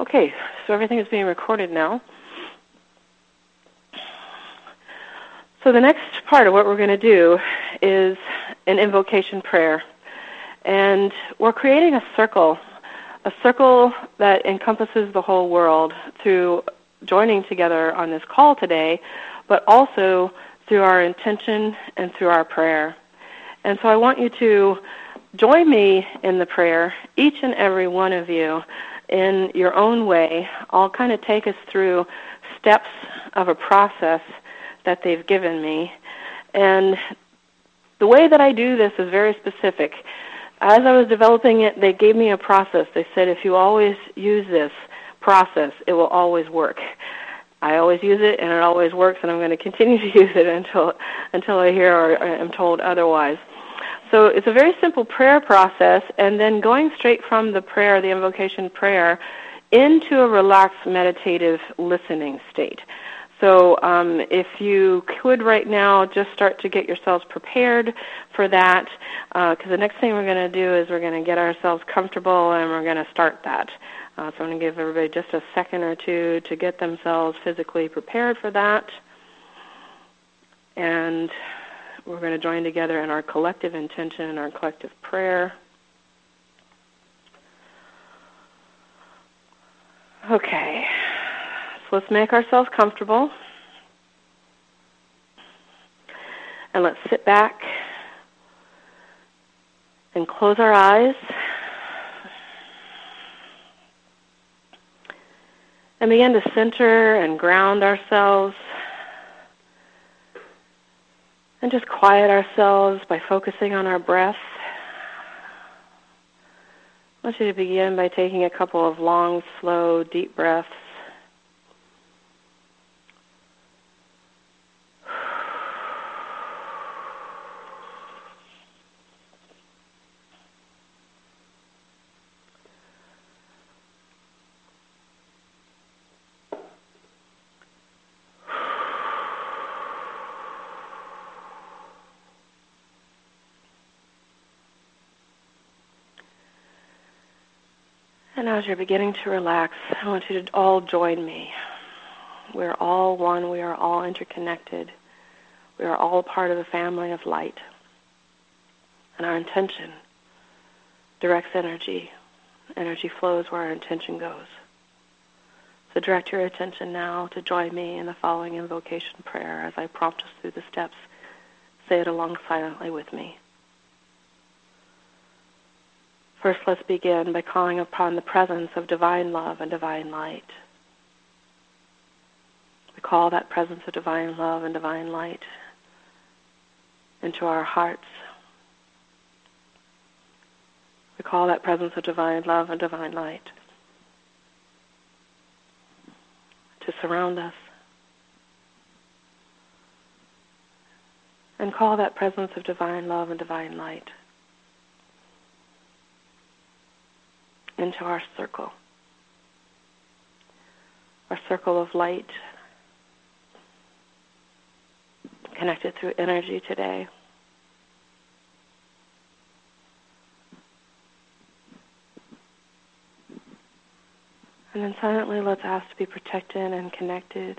Okay, so everything is being recorded now. So the next part of what we're going to do is an invocation prayer. And we're creating a circle, a circle that encompasses the whole world through joining together on this call today, but also through our intention and through our prayer. And so I want you to join me in the prayer, each and every one of you in your own way. I'll kind of take us through steps of a process that they've given me. And the way that I do this is very specific. As I was developing it, they gave me a process. They said if you always use this process, it will always work. I always use it and it always works and I'm going to continue to use it until until I hear or am told otherwise. So it's a very simple prayer process, and then going straight from the prayer, the invocation prayer, into a relaxed meditative listening state. So um, if you could right now just start to get yourselves prepared for that, because uh, the next thing we're going to do is we're going to get ourselves comfortable and we're going to start that. Uh, so I'm going to give everybody just a second or two to get themselves physically prepared for that. And we're going to join together in our collective intention and our collective prayer. Okay, so let's make ourselves comfortable. And let's sit back and close our eyes. And begin to center and ground ourselves and just quiet ourselves by focusing on our breath. I want you to begin by taking a couple of long, slow, deep breaths. And as you're beginning to relax, I want you to all join me. We're all one. We are all interconnected. We are all part of the family of light. And our intention directs energy. Energy flows where our intention goes. So direct your attention now to join me in the following invocation prayer as I prompt us through the steps. Say it along silently with me. First, let's begin by calling upon the presence of divine love and divine light. We call that presence of divine love and divine light into our hearts. We call that presence of divine love and divine light to surround us. And call that presence of divine love and divine light into our circle, our circle of light, connected through energy today. And then silently let's ask to be protected and connected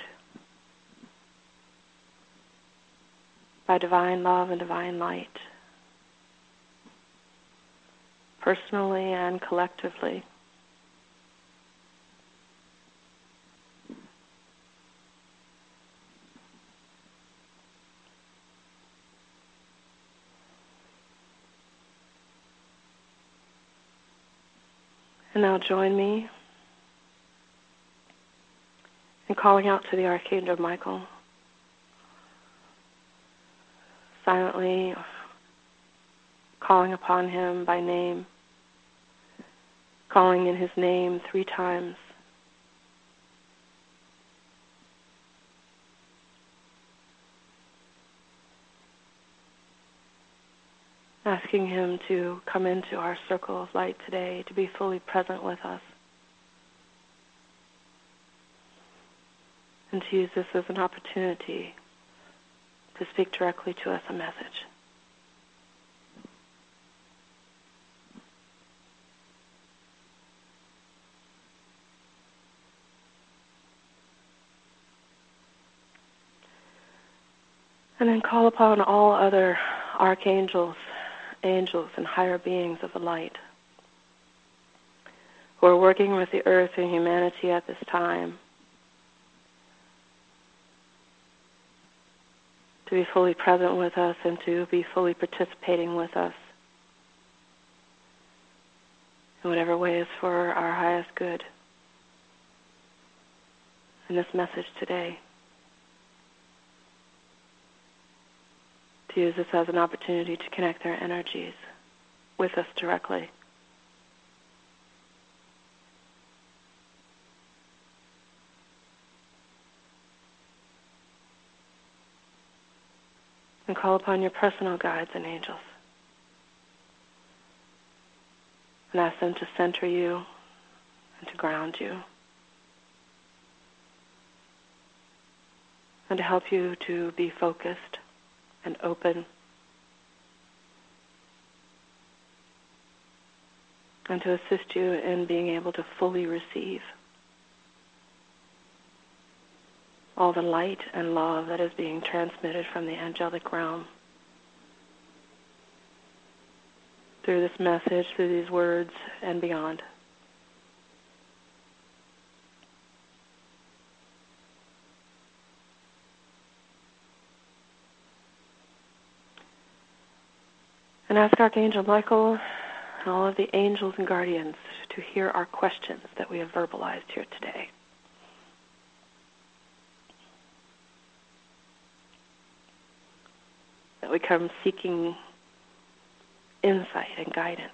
by divine love and divine light personally and collectively. And now join me in calling out to the Archangel Michael. Silently calling upon him by name calling in his name three times. Asking him to come into our circle of light today, to be fully present with us. And to use this as an opportunity to speak directly to us a message. And then call upon all other archangels, angels, and higher beings of the light who are working with the earth and humanity at this time to be fully present with us and to be fully participating with us in whatever way is for our highest good in this message today. To use this as an opportunity to connect their energies with us directly. And call upon your personal guides and angels. And ask them to center you and to ground you. And to help you to be focused and open. And to assist you in being able to fully receive all the light and love that is being transmitted from the angelic realm. Through this message, through these words, and beyond. And ask Archangel Michael and all of the angels and guardians to hear our questions that we have verbalized here today. That we come seeking insight and guidance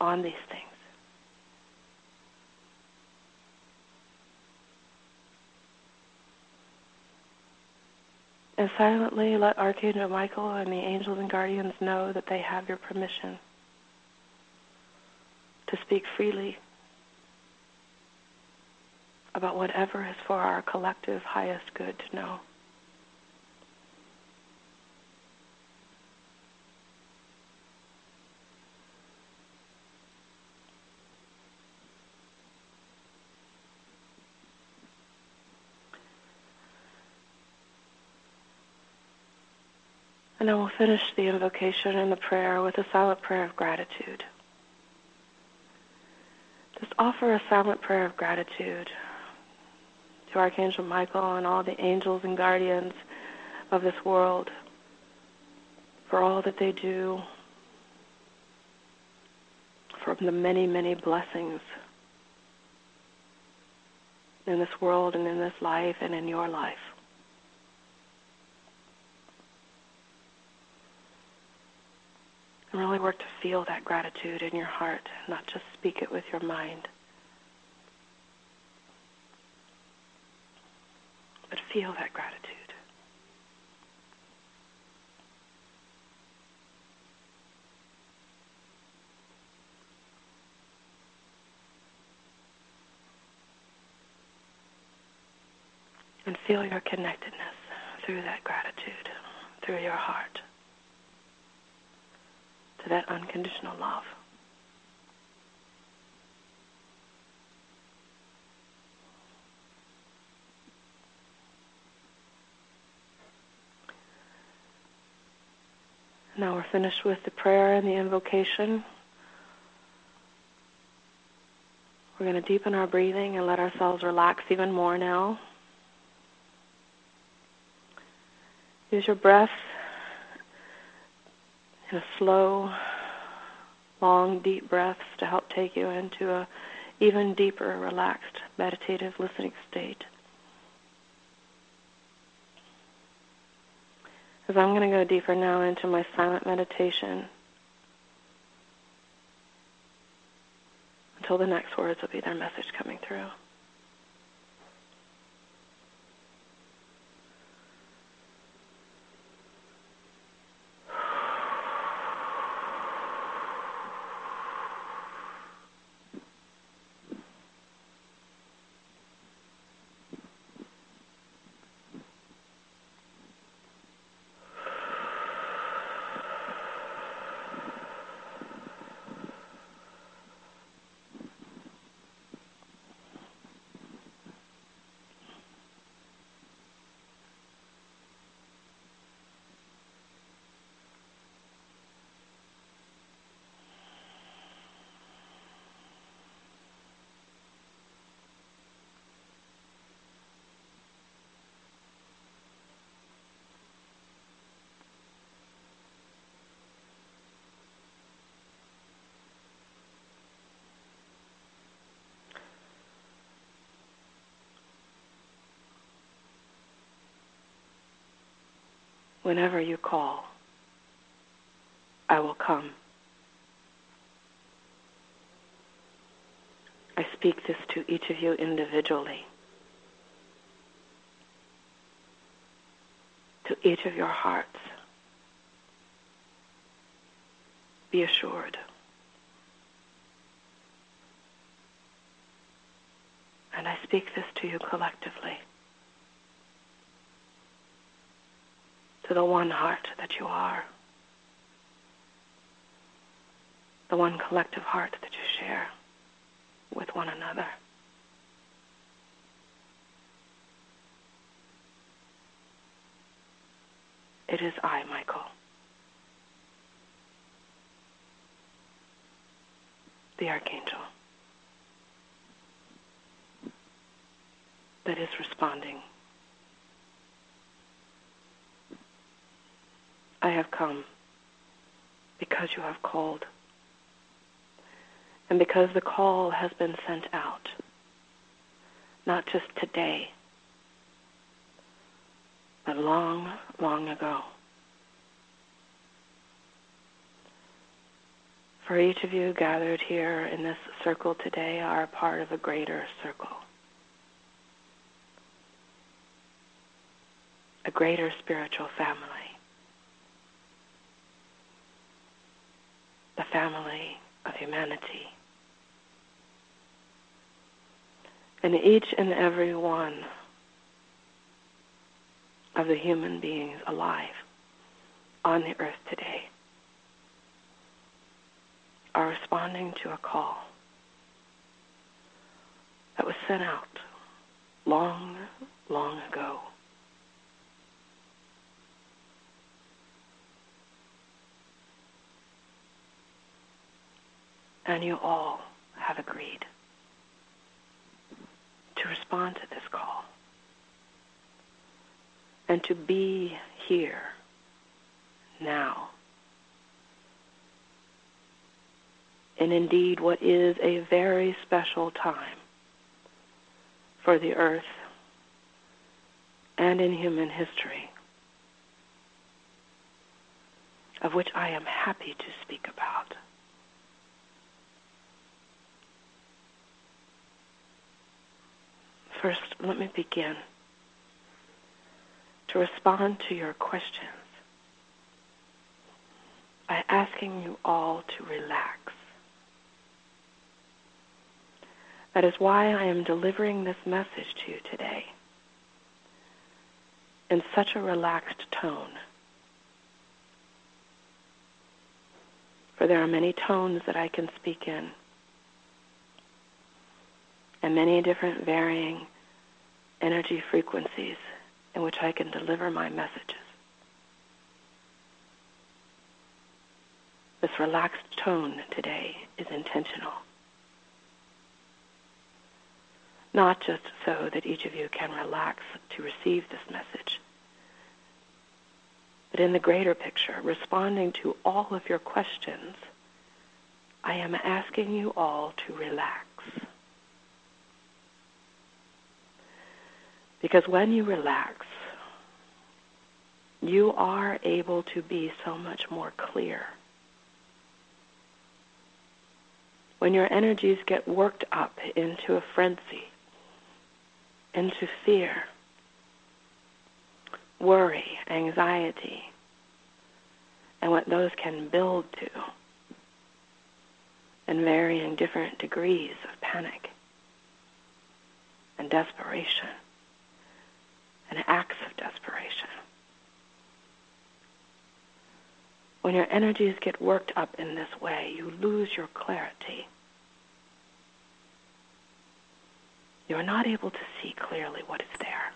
on these things. And silently let Archangel Michael and the angels and guardians know that they have your permission to speak freely about whatever is for our collective highest good to know. And then we'll finish the invocation and the prayer with a silent prayer of gratitude. Just offer a silent prayer of gratitude to Archangel Michael and all the angels and guardians of this world for all that they do, for the many, many blessings in this world and in this life and in your life. And really work to feel that gratitude in your heart, not just speak it with your mind. But feel that gratitude. And feel your connectedness through that gratitude, through your heart to that unconditional love. Now we're finished with the prayer and the invocation. We're going to deepen our breathing and let ourselves relax even more now. Use your breath slow, long, deep breaths to help take you into a even deeper, relaxed, meditative listening state. As I'm going to go deeper now into my silent meditation until the next words will be their message coming through. Whenever you call, I will come. I speak this to each of you individually, to each of your hearts. Be assured. And I speak this to you collectively, to the one heart that you are, the one collective heart that you share with one another. It is I, Michael. The Archangel. That is responding. I have come because you have called and because the call has been sent out, not just today, but long, long ago. For each of you gathered here in this circle today are a part of a greater circle. A greater spiritual family. The family of humanity. And each and every one of the human beings alive on the earth today are responding to a call that was sent out long, long ago. And you all have agreed to respond to this call and to be here now. And indeed, what is a very special time for the earth and in human history, of which I am happy to speak about. First, let me begin to respond to your questions by asking you all to relax. That is why I am delivering this message to you today in such a relaxed tone. For there are many tones that I can speak in, and many different varying energy frequencies in which I can deliver my messages. This relaxed tone today is intentional. Not just so that each of you can relax to receive this message, but in the greater picture, responding to all of your questions, I am asking you all to relax. Because when you relax, you are able to be so much more clear. When your energies get worked up into a frenzy, into fear, worry, anxiety, and what those can build to, and varying different degrees of panic and desperation and acts of desperation. When your energies get worked up in this way, you lose your clarity. You are not able to see clearly what is there.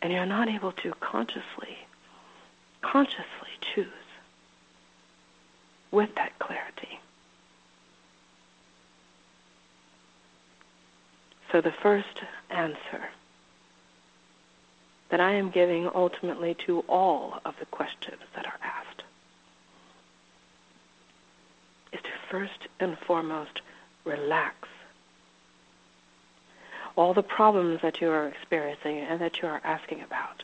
And you're not able to consciously, consciously choose with that clarity. So the first answer that I am giving ultimately to all of the questions that are asked is to first and foremost relax. all the problems that you are experiencing and that you are asking about.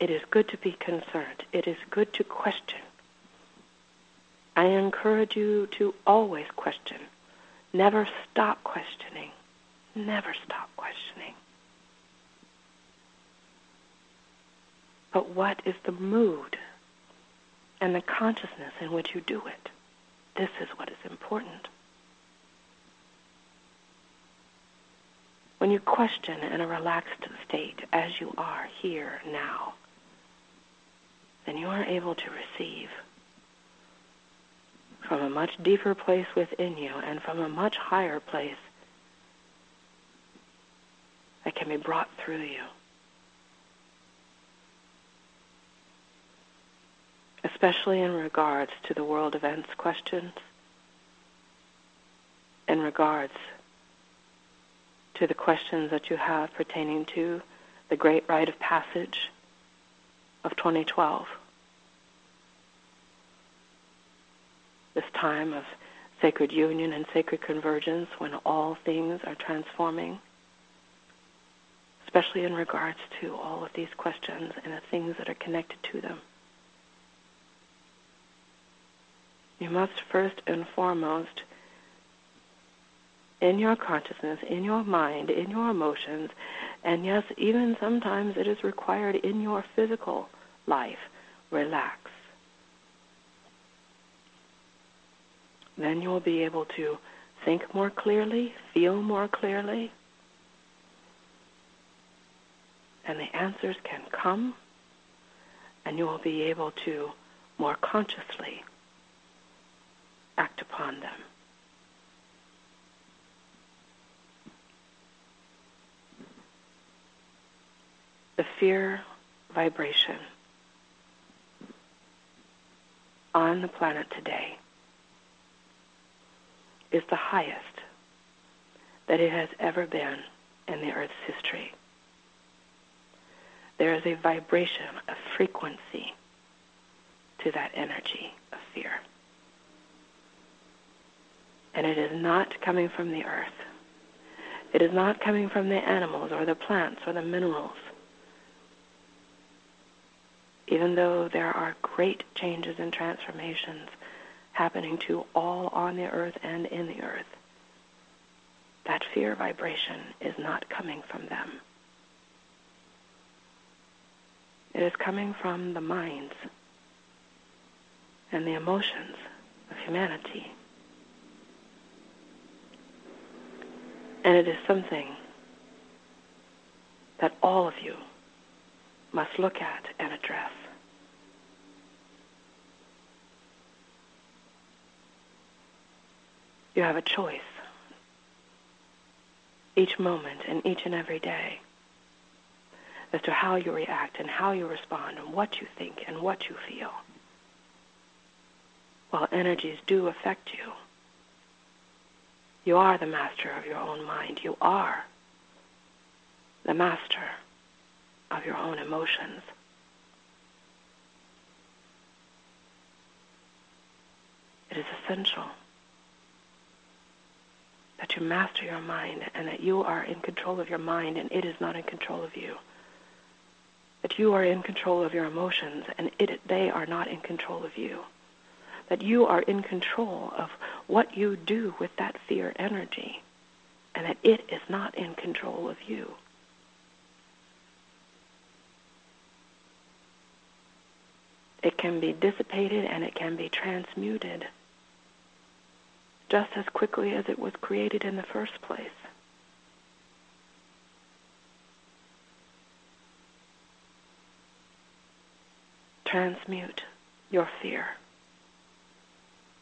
It is good to be concerned. It is good to question. I encourage you to always question. Never stop questioning. Never stop questioning. But what is the mood and the consciousness in which you do it? This is what is important. When you question in a relaxed state, as you are here now, then you are able to receive from a much deeper place within you and from a much higher place that can be brought through you. Especially in regards to the world events questions, in regards to the questions that you have pertaining to the great rite of passage of 2012. This time of sacred union and sacred convergence when all things are transforming, especially in regards to all of these questions and the things that are connected to them. You must first and foremost, in your consciousness, in your mind, in your emotions, and yes, even sometimes it is required in your physical life, relax. Then you will be able to think more clearly, feel more clearly, and the answers can come, and you will be able to more consciously act upon them. The fear vibration on the planet today is the highest that it has ever been in the Earth's history. There is a vibration, a frequency to that energy of fear. And it is not coming from the earth. It is not coming from the animals or the plants or the minerals. Even though there are great changes and transformations happening to all on the earth and in the earth. That fear vibration is not coming from them. It is coming from the minds and the emotions of humanity. And it is something that all of you must look at and address. You have a choice each moment and each and every day as to how you react and how you respond and what you think and what you feel. While energies do affect you, you are the master of your own mind. You are the master of your own emotions. It is essential that you master your mind and that you are in control of your mind and it is not in control of you. That you are in control of your emotions and it, they are not in control of you. That you are in control of what you do with that fear energy and that it is not in control of you. It can be dissipated and it can be transmuted just as quickly as it was created in the first place. Transmute your fear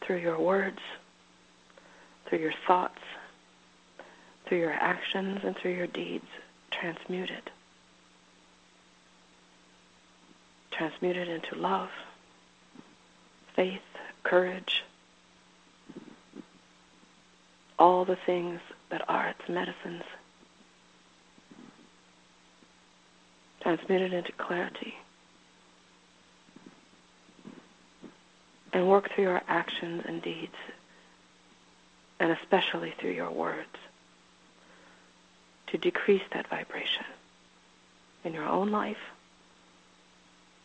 through your words, through your thoughts, through your actions, and through your deeds. Transmute it. Transmute it into love, faith, courage, all the things that are its medicines. Transmute it into clarity. And work through your actions and deeds, and especially through your words, to decrease that vibration in your own life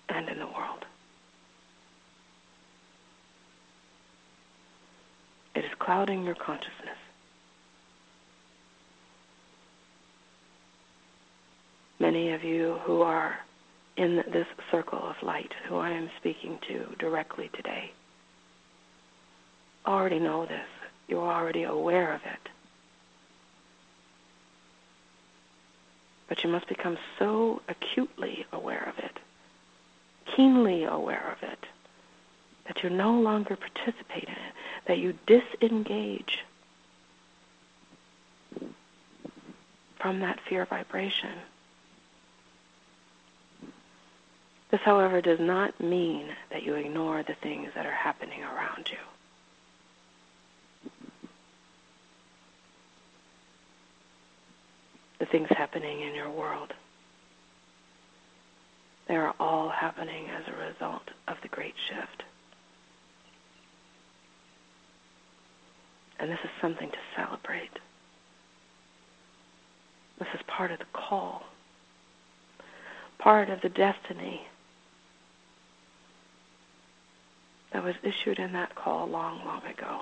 and in the world. It is clouding your consciousness. Many of you who are in this circle of light, who I am speaking to directly today, already know this. You're already aware of it. But you must become so acutely aware of it, keenly aware of it, that you no longer participate in it, that you disengage from that fear vibration. This, however, does not mean that you ignore the things that are happening around you. The things happening in your world. They are all happening as a result of the great shift. And this is something to celebrate. This is part of the call, part of the destiny that was issued in that call long, long ago.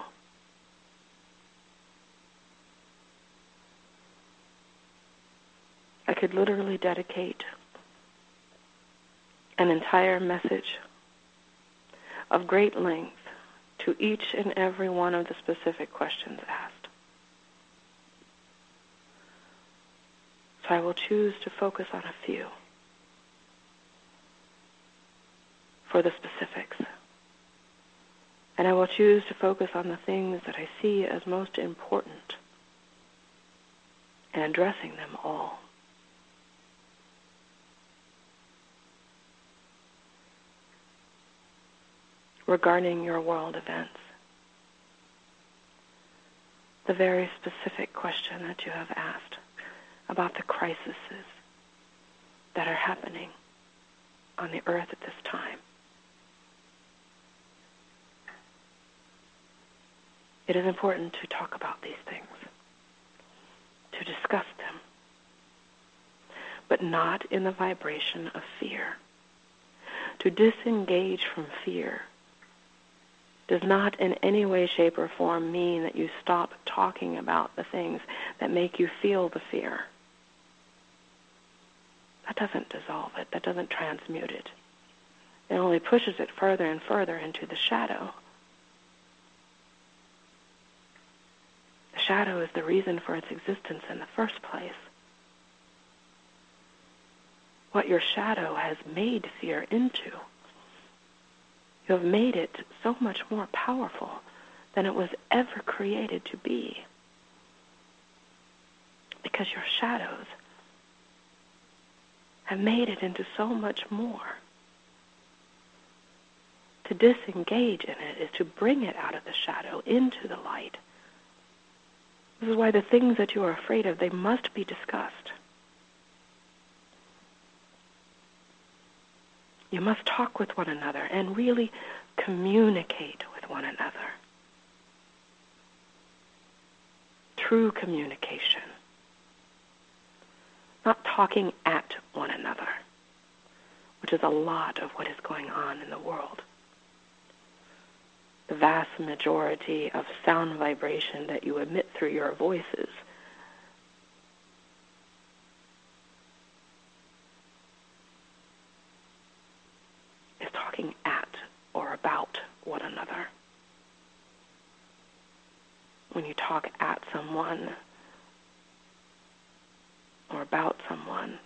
I could literally dedicate an entire message of great length to each and every one of the specific questions asked. So I will choose to focus on a few for the specifics. And I will choose to focus on the things that I see as most important and addressing them all. regarding your world events. The very specific question that you have asked about the crises that are happening on the earth at this time. It is important to talk about these things, to discuss them, but not in the vibration of fear. To disengage from fear does not in any way, shape, or form mean that you stop talking about the things that make you feel the fear. That doesn't dissolve it. That doesn't transmute it. It only pushes it further and further into the shadow. Shadow is the reason for its existence in the first place. What your shadow has made fear into you have made it so much more powerful than it was ever created to be. Because your shadows have made it into so much more. To disengage in it is to bring it out of the shadow into the light. This is why the things that you are afraid of, they must be discussed. You must talk with one another and really communicate with one another. True communication. Not talking at one another, which is a lot of what is going on in the world. The vast majority of sound vibration that you emit through your voices is talking at or about one another. When you talk at someone or about someone,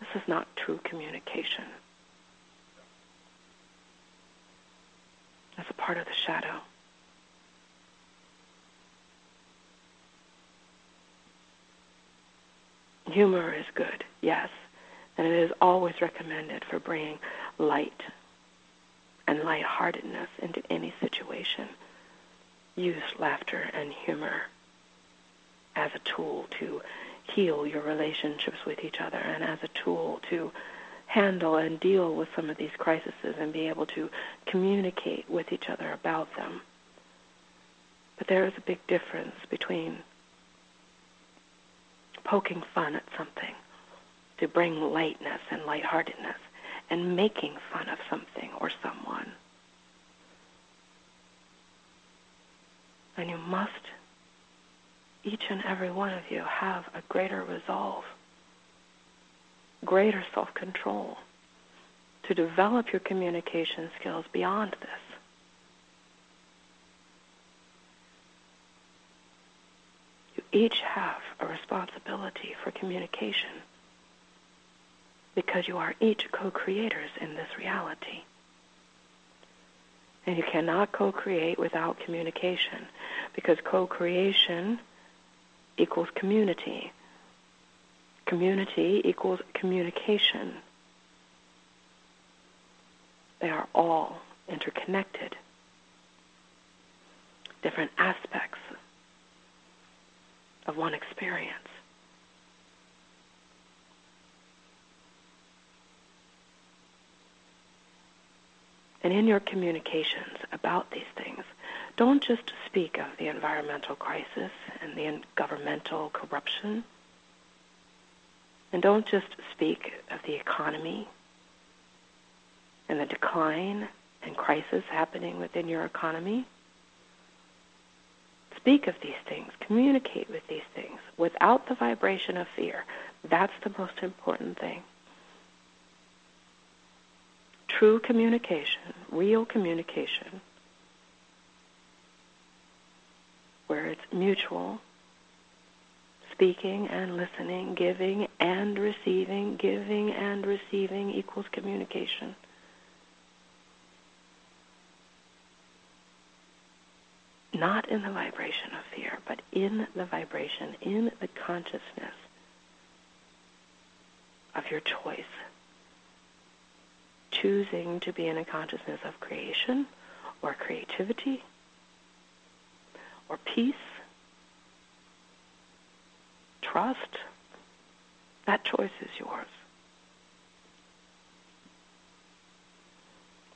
this is not true communication. It's a part of the shadow. Humor is good, yes, and it is always recommended for bringing light and lightheartedness into any situation. Use laughter and humor as a tool to heal your relationships with each other and as a tool to handle and deal with some of these crises and be able to communicate with each other about them. But there is a big difference between poking fun at something to bring lightness and lightheartedness and making fun of something or someone. And you must, each and every one of you, have a greater resolve, greater self-control to develop your communication skills beyond this. You each have a responsibility for communication because you are each co-creators in this reality. And you cannot co-create without communication because co-creation equals community. Community equals communication. They are all interconnected. Different aspects of one experience. And in your communications about these things, don't just speak of the environmental crisis and the governmental corruption. And don't just speak of the economy and the decline and crisis happening within your economy. Speak of these things, communicate with these things without the vibration of fear. That's the most important thing true communication, real communication, where it's mutual, speaking and listening, giving and receiving, giving and receiving equals communication. Not in the vibration of fear, but in the vibration, in the consciousness of your choice choosing to be in a consciousness of creation or creativity or peace, trust, that choice is yours.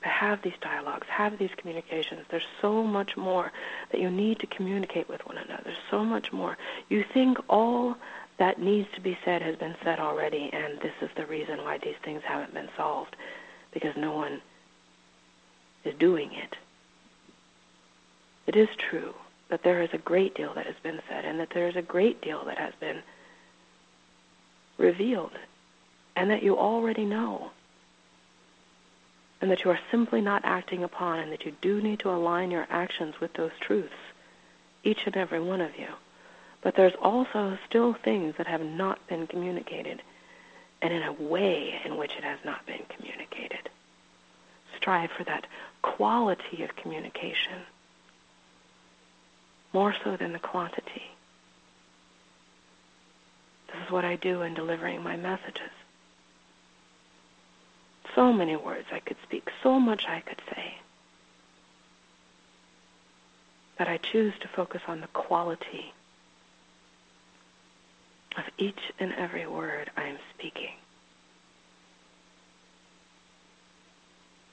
But have these dialogues, have these communications. There's so much more that you need to communicate with one another. There's so much more. You think all that needs to be said has been said already, and this is the reason why these things haven't been solved because no one is doing it. It is true that there is a great deal that has been said and that there is a great deal that has been revealed and that you already know and that you are simply not acting upon and that you do need to align your actions with those truths, each and every one of you. But there's also still things that have not been communicated and in a way in which it has not been communicated. Strive for that quality of communication more so than the quantity. This is what I do in delivering my messages. So many words I could speak, so much I could say. But I choose to focus on the quality of each and every word I am speaking.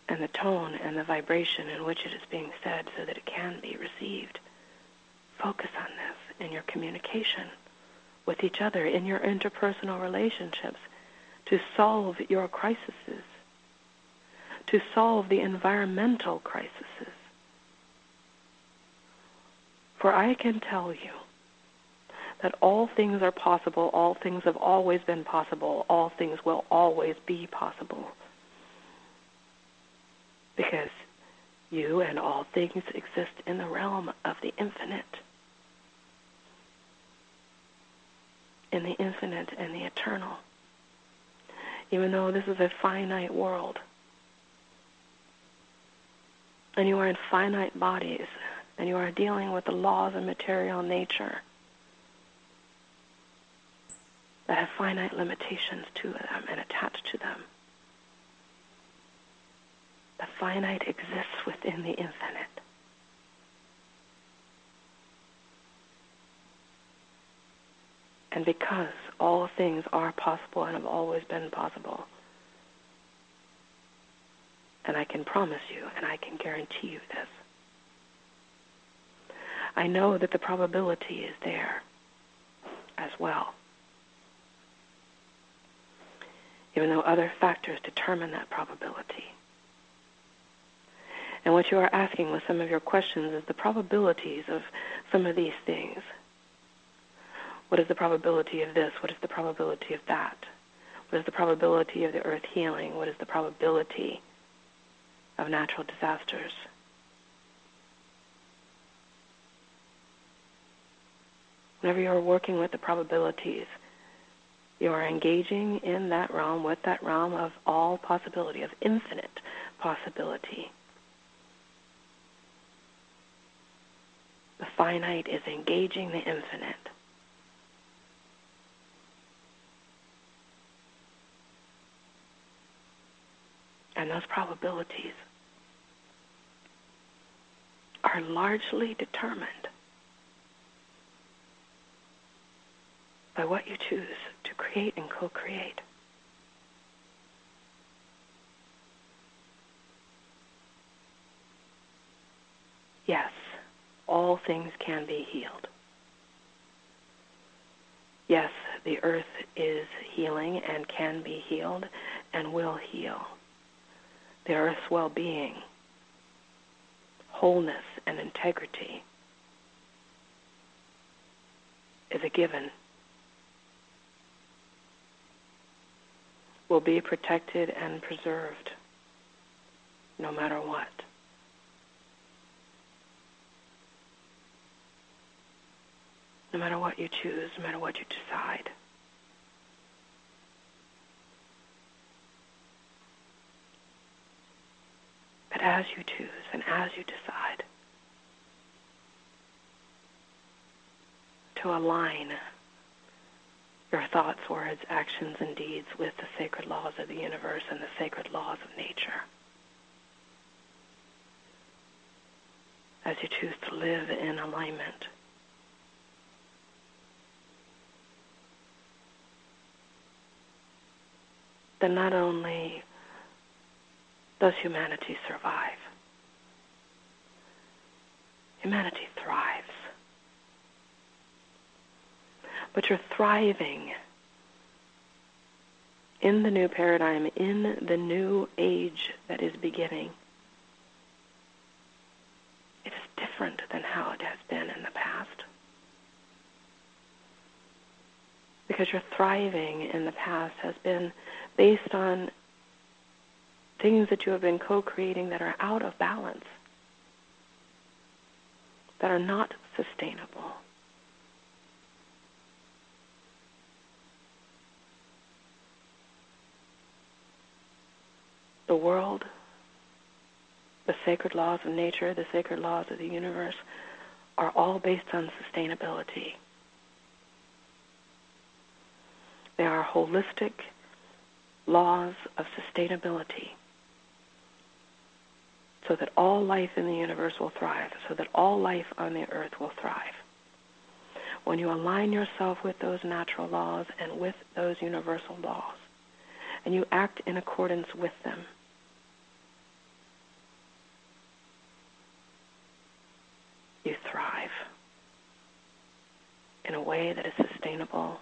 And the tone and the vibration in which it is being said so that it can be received. Focus on this in your communication with each other, in your interpersonal relationships, to solve your crises, to solve the environmental crises. For I can tell you that all things are possible, all things have always been possible, all things will always be possible. Because you and all things exist in the realm of the infinite. In the infinite and the eternal. Even though this is a finite world, and you are in finite bodies, and you are dealing with the laws of material nature, that have finite limitations to them and attached to them. The finite exists within the infinite. And because all things are possible and have always been possible, and I can promise you and I can guarantee you this, I know that the probability is there as well even though other factors determine that probability. And what you are asking with some of your questions is the probabilities of some of these things. What is the probability of this? What is the probability of that? What is the probability of the earth healing? What is the probability of natural disasters? Whenever you're working with the probabilities, you are engaging in that realm with that realm of all possibility, of infinite possibility. The finite is engaging the infinite. And those probabilities are largely determined by what you choose to create and co-create. Yes, all things can be healed. Yes, the earth is healing and can be healed and will heal. The earth's well-being, wholeness, and integrity is a given. Will be protected and preserved no matter what. no matter what you choose, no matter what you decide. But as you choose and as you decide to align your thoughts, words, actions, and deeds with the sacred laws of the universe and the sacred laws of nature. As you choose to live in alignment then not only does humanity survive, humanity thrives. But you're thriving in the new paradigm, in the new age that is beginning. It is different than how it has been in the past. Because your thriving in the past has been based on things that you have been co-creating that are out of balance, that are not sustainable. The world, the sacred laws of nature, the sacred laws of the universe are all based on sustainability. They are holistic laws of sustainability so that all life in the universe will thrive, so that all life on the earth will thrive. When you align yourself with those natural laws and with those universal laws, and you act in accordance with them, you thrive in a way that is sustainable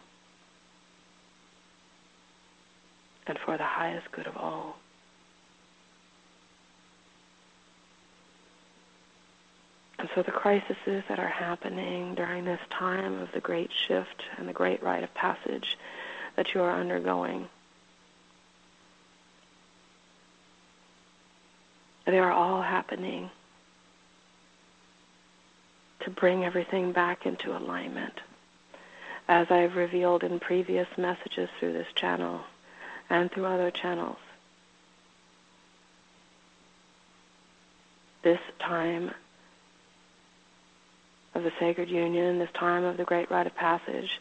and for the highest good of all. So the crises that are happening during this time of the great shift and the great rite of passage that you are undergoing, they are all happening to bring everything back into alignment. As I've revealed in previous messages through this channel, and through other channels. This time of the sacred union, this time of the great rite of passage,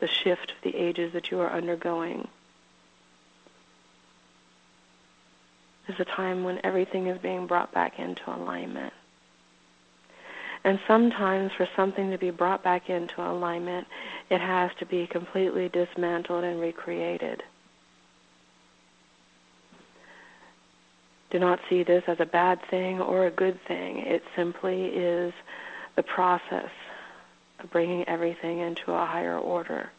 the shift of the ages that you are undergoing, is a time when everything is being brought back into alignment. And sometimes for something to be brought back into alignment, it has to be completely dismantled and recreated. do not see this as a bad thing or a good thing. It simply is the process of bringing everything into a higher order.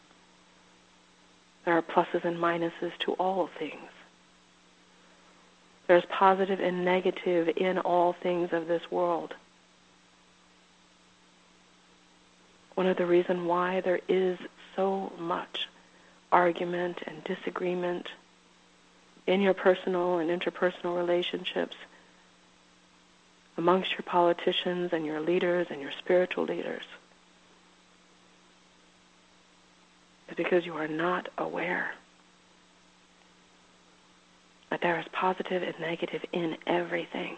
There are pluses and minuses to all things. There's positive and negative in all things of this world. One of the reasons why there is so much argument and disagreement in your personal and interpersonal relationships amongst your politicians and your leaders and your spiritual leaders is because you are not aware that there is positive and negative in everything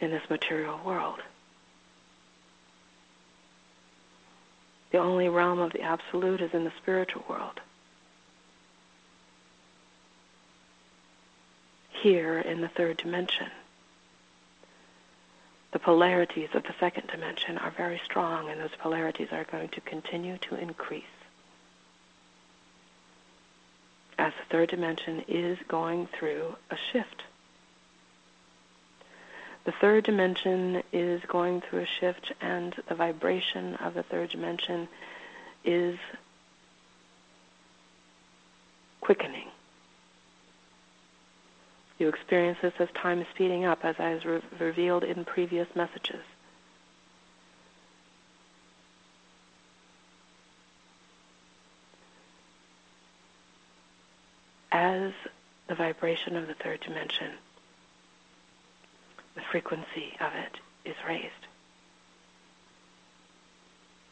in this material world. The only realm of the absolute is in the spiritual world. Here in the third dimension. The polarities of the second dimension are very strong, and those polarities are going to continue to increase. As the third dimension is going through a shift. The third dimension is going through a shift, and the vibration of the third dimension is quickening. You experience this as time is speeding up, as I have re- revealed in previous messages. As the vibration of the third dimension the frequency of it is raised.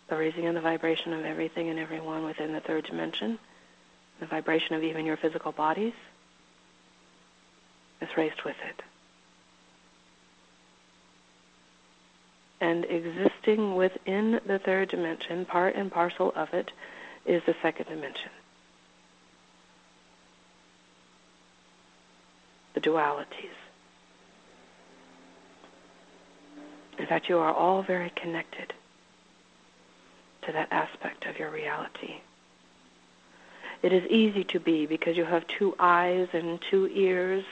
The raising of the vibration of everything and everyone within the third dimension, the vibration of even your physical bodies, is raised with it. And existing within the third dimension, part and parcel of it, is the second dimension. The dualities. is that you are all very connected to that aspect of your reality. It is easy to be because you have two eyes and two ears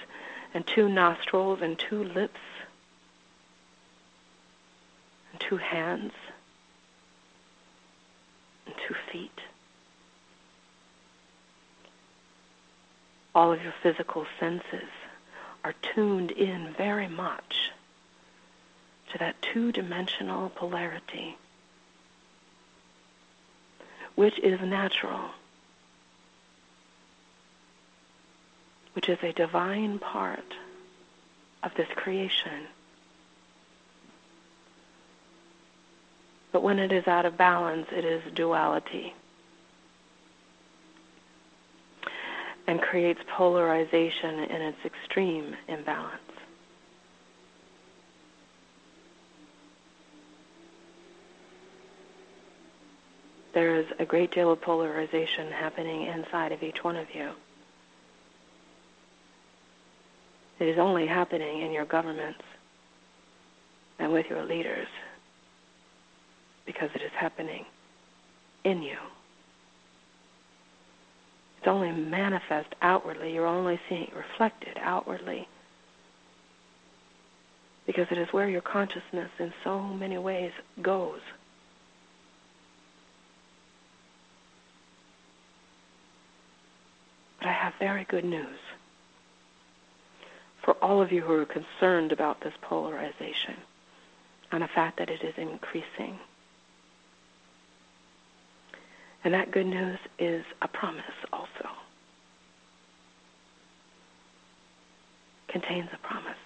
and two nostrils and two lips and two hands and two feet. All of your physical senses are tuned in very much to that two-dimensional polarity, which is natural, which is a divine part of this creation. But when it is out of balance, it is duality. And creates polarization in its extreme imbalance. there is a great deal of polarization happening inside of each one of you. It is only happening in your governments and with your leaders because it is happening in you. It's only manifest outwardly. You're only seeing it reflected outwardly because it is where your consciousness in so many ways goes. But I have very good news for all of you who are concerned about this polarization and the fact that it is increasing. And that good news is a promise also. Contains a promise.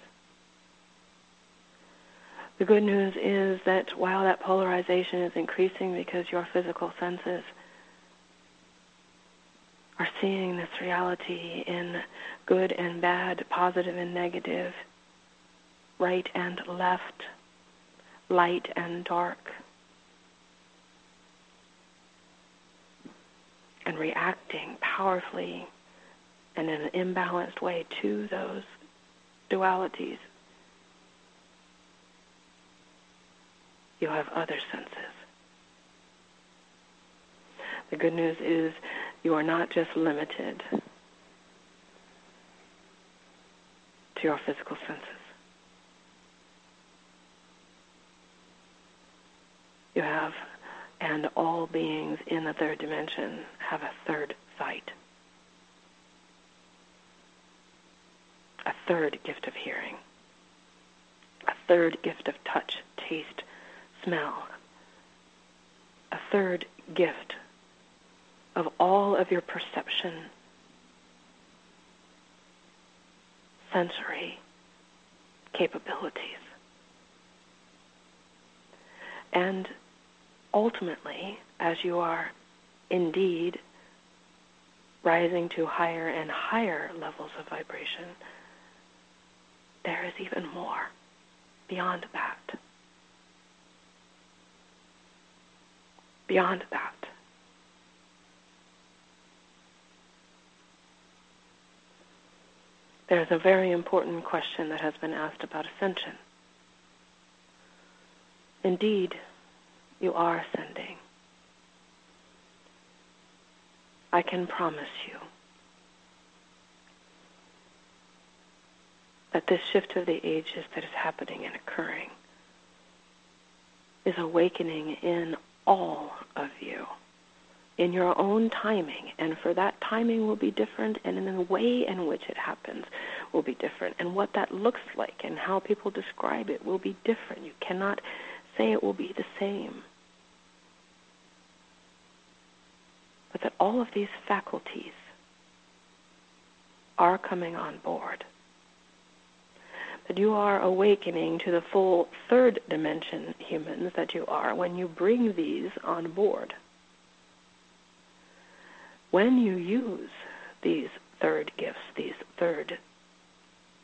The good news is that while that polarization is increasing because your physical senses seeing this reality in good and bad, positive and negative, right and left, light and dark, and reacting powerfully and in an imbalanced way to those dualities. You have other senses. The good news is you are not just limited to your physical senses. You have And all beings in the third dimension have a third sight, a third gift of hearing, a third gift of touch, taste, smell, a third gift of all of your perception, sensory capabilities. And ultimately, as you are indeed rising to higher and higher levels of vibration, there is even more beyond that. Beyond that. There's a very important question that has been asked about ascension. Indeed, you are ascending. I can promise you that this shift of the ages that is happening and occurring is awakening in all of you in your own timing, and for that timing will be different, and in the way in which it happens will be different, and what that looks like and how people describe it will be different. You cannot say it will be the same. But that all of these faculties are coming on board. That you are awakening to the full third dimension humans that you are when you bring these on board. When you use these third gifts, these third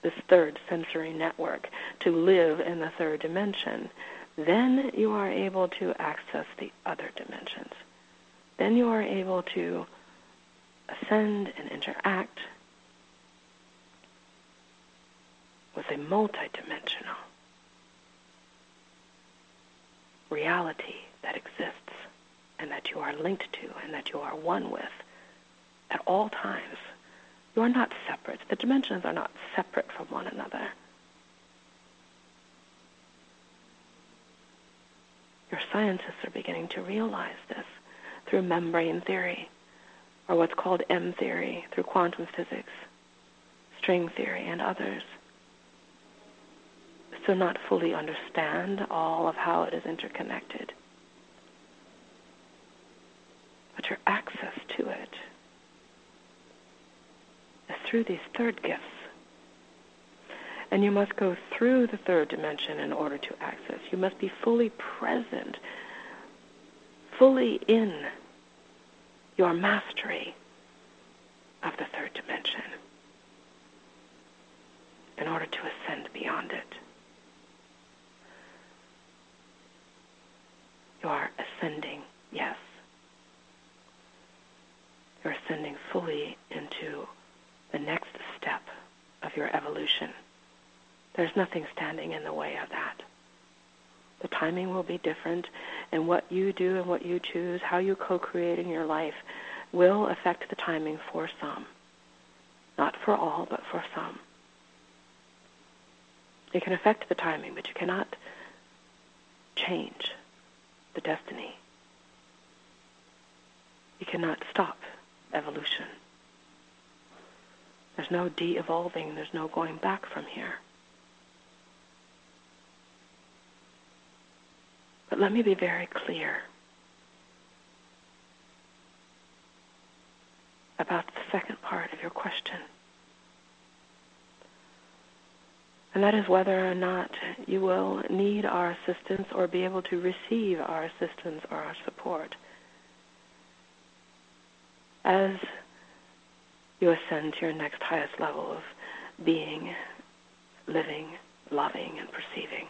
this third sensory network to live in the third dimension, then you are able to access the other dimensions. Then you are able to ascend and interact with a multidimensional reality that exists and that you are linked to and that you are one with at all times. You are not separate. The dimensions are not separate from one another. Your scientists are beginning to realize this through membrane theory, or what's called M theory, through quantum physics, string theory, and others. Still not fully understand all of how it is interconnected. But your access to it through these third gifts. And you must go through the third dimension in order to access. You must be fully present, fully in your mastery of the third dimension in order to ascend beyond it. You are ascending, yes. You're ascending fully into the next step of your evolution. There's nothing standing in the way of that. The timing will be different, and what you do and what you choose, how you co create in your life, will affect the timing for some. Not for all, but for some. It can affect the timing, but you cannot change the destiny. You cannot stop evolution. There's no de evolving, there's no going back from here. But let me be very clear about the second part of your question. And that is whether or not you will need our assistance or be able to receive our assistance or our support. As you ascend to your next highest level of being, living, loving, and perceiving.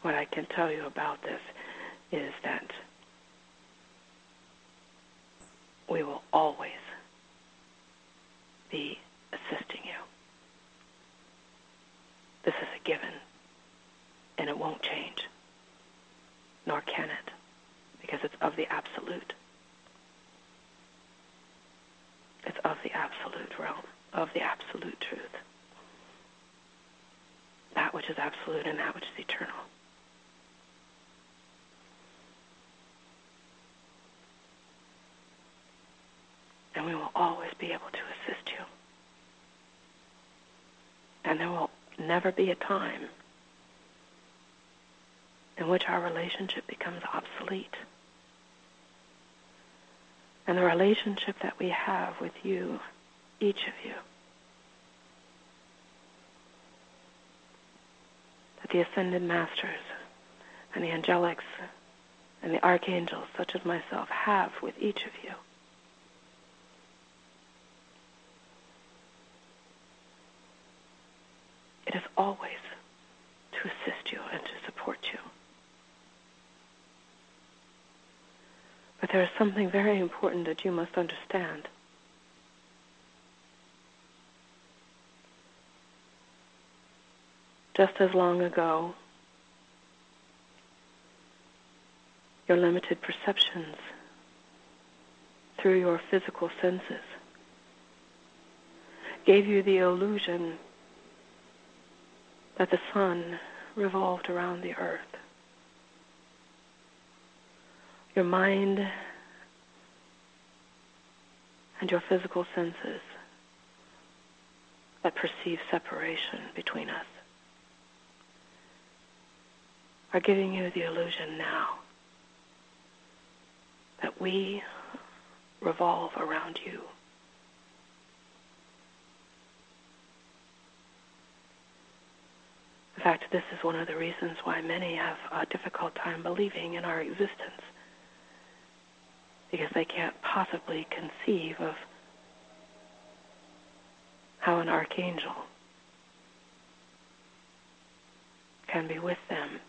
What I can tell you about this is that we will always be assisting you. This is a given, and it won't change, nor can it, because it's of the absolute. of the absolute realm, of the absolute truth. That which is absolute and that which is eternal. And we will always be able to assist you. And there will never be a time in which our relationship becomes obsolete. And the relationship that we have with you, each of you, that the ascended masters and the angelics and the archangels, such as myself, have with each of you. It is always to assist you and to support you. But there is something very important that you must understand. Just as long ago, your limited perceptions through your physical senses gave you the illusion that the sun revolved around the earth. Your mind and your physical senses that perceive separation between us are giving you the illusion now that we revolve around you. In fact, this is one of the reasons why many have a difficult time believing in our existence because they can't possibly conceive of how an archangel can be with them.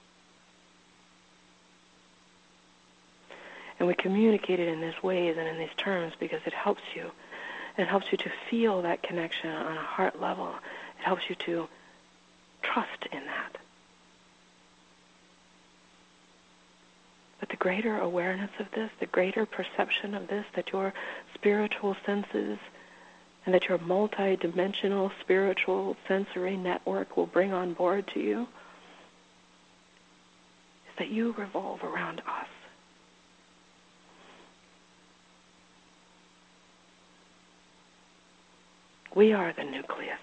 And we communicate it in these ways and in these terms because it helps you. It helps you to feel that connection on a heart level. It helps you to trust in that. But the greater awareness of this, the greater perception of this, that your spiritual senses and that your multi-dimensional spiritual sensory network will bring on board to you, is that you revolve around us. We are the nucleus.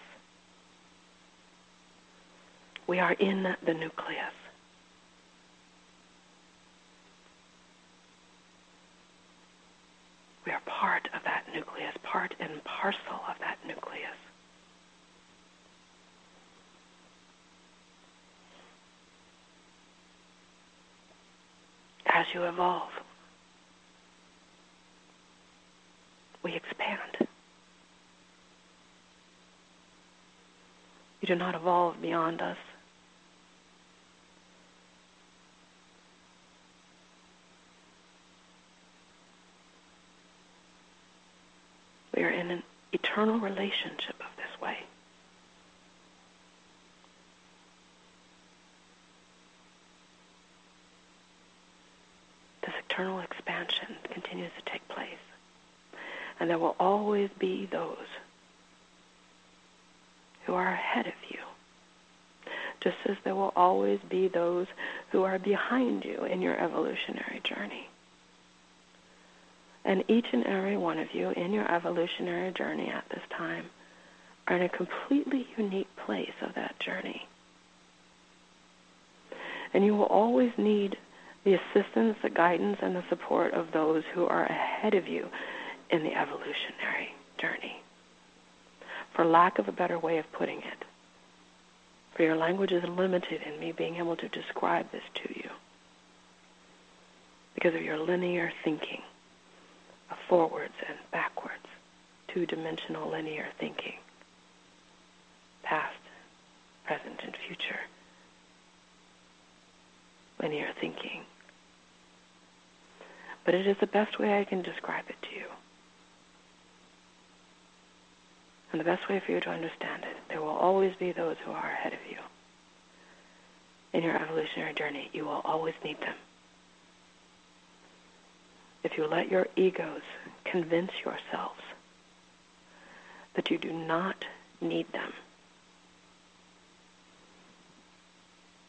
We are in the nucleus. We are part of that nucleus, part and parcel of that nucleus. As you evolve, we expand. You do not evolve beyond us. We are in an eternal relationship of this way. This eternal expansion continues to take place. And there will always be those who are ahead of you, just as there will always be those who are behind you in your evolutionary journey. And each and every one of you in your evolutionary journey at this time are in a completely unique place of that journey. And you will always need the assistance, the guidance, and the support of those who are ahead of you in the evolutionary journey. For lack of a better way of putting it, for your language is limited in me being able to describe this to you because of your linear thinking forwards and backwards, two-dimensional linear thinking, past, present, and future, linear thinking. But it is the best way I can describe it to you. And the best way for you to understand it, there will always be those who are ahead of you. In your evolutionary journey, you will always need them if you let your egos convince yourselves that you do not need them,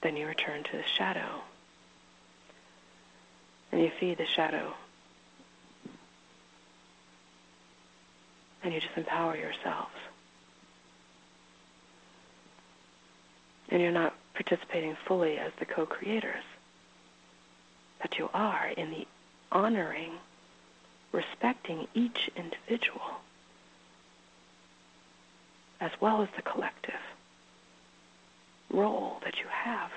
then you return to the shadow and you feed the shadow and you just empower yourselves. and you're not participating fully as the co-creators. But you are in the honoring, respecting each individual as well as the collective role that you have.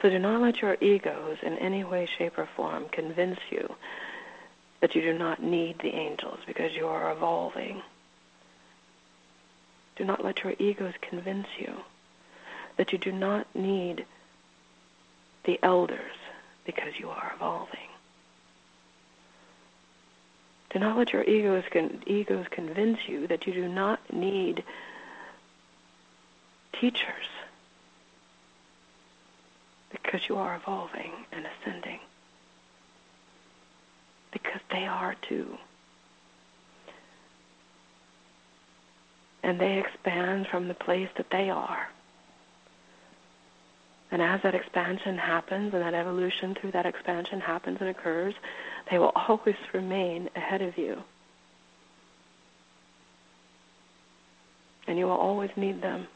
So do not let your egos in any way, shape, or form convince you that you do not need the angels because you are evolving. Do not let your egos convince you that you do not need the elders because you are evolving. Do not let your egos, con- egos convince you that you do not need teachers because you are evolving and ascending. Because they are too. And they expand from the place that they are. And as that expansion happens and that evolution through that expansion happens and occurs, they will always remain ahead of you. And you will always need them.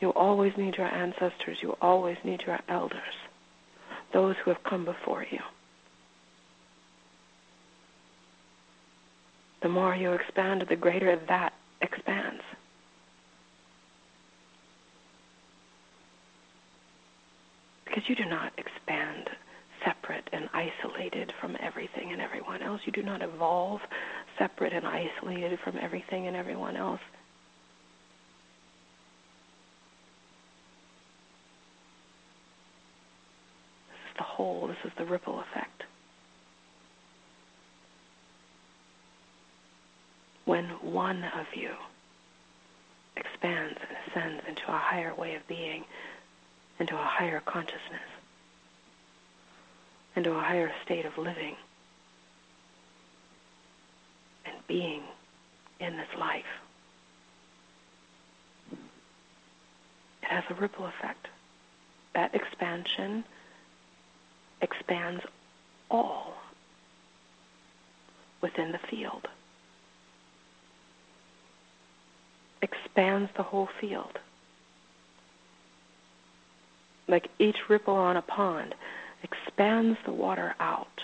You always need your ancestors. You always need your elders, those who have come before you. The more you expand, the greater that expands. Because you do not expand separate and isolated from everything and everyone else. You do not evolve separate and isolated from everything and everyone else. This is the whole. This is the ripple effect. When one of you expands and ascends into a higher way of being, into a higher consciousness, into a higher state of living and being in this life. It has a ripple effect. That expansion expands all within the field. Expands the whole field. Like each ripple on a pond expands the water out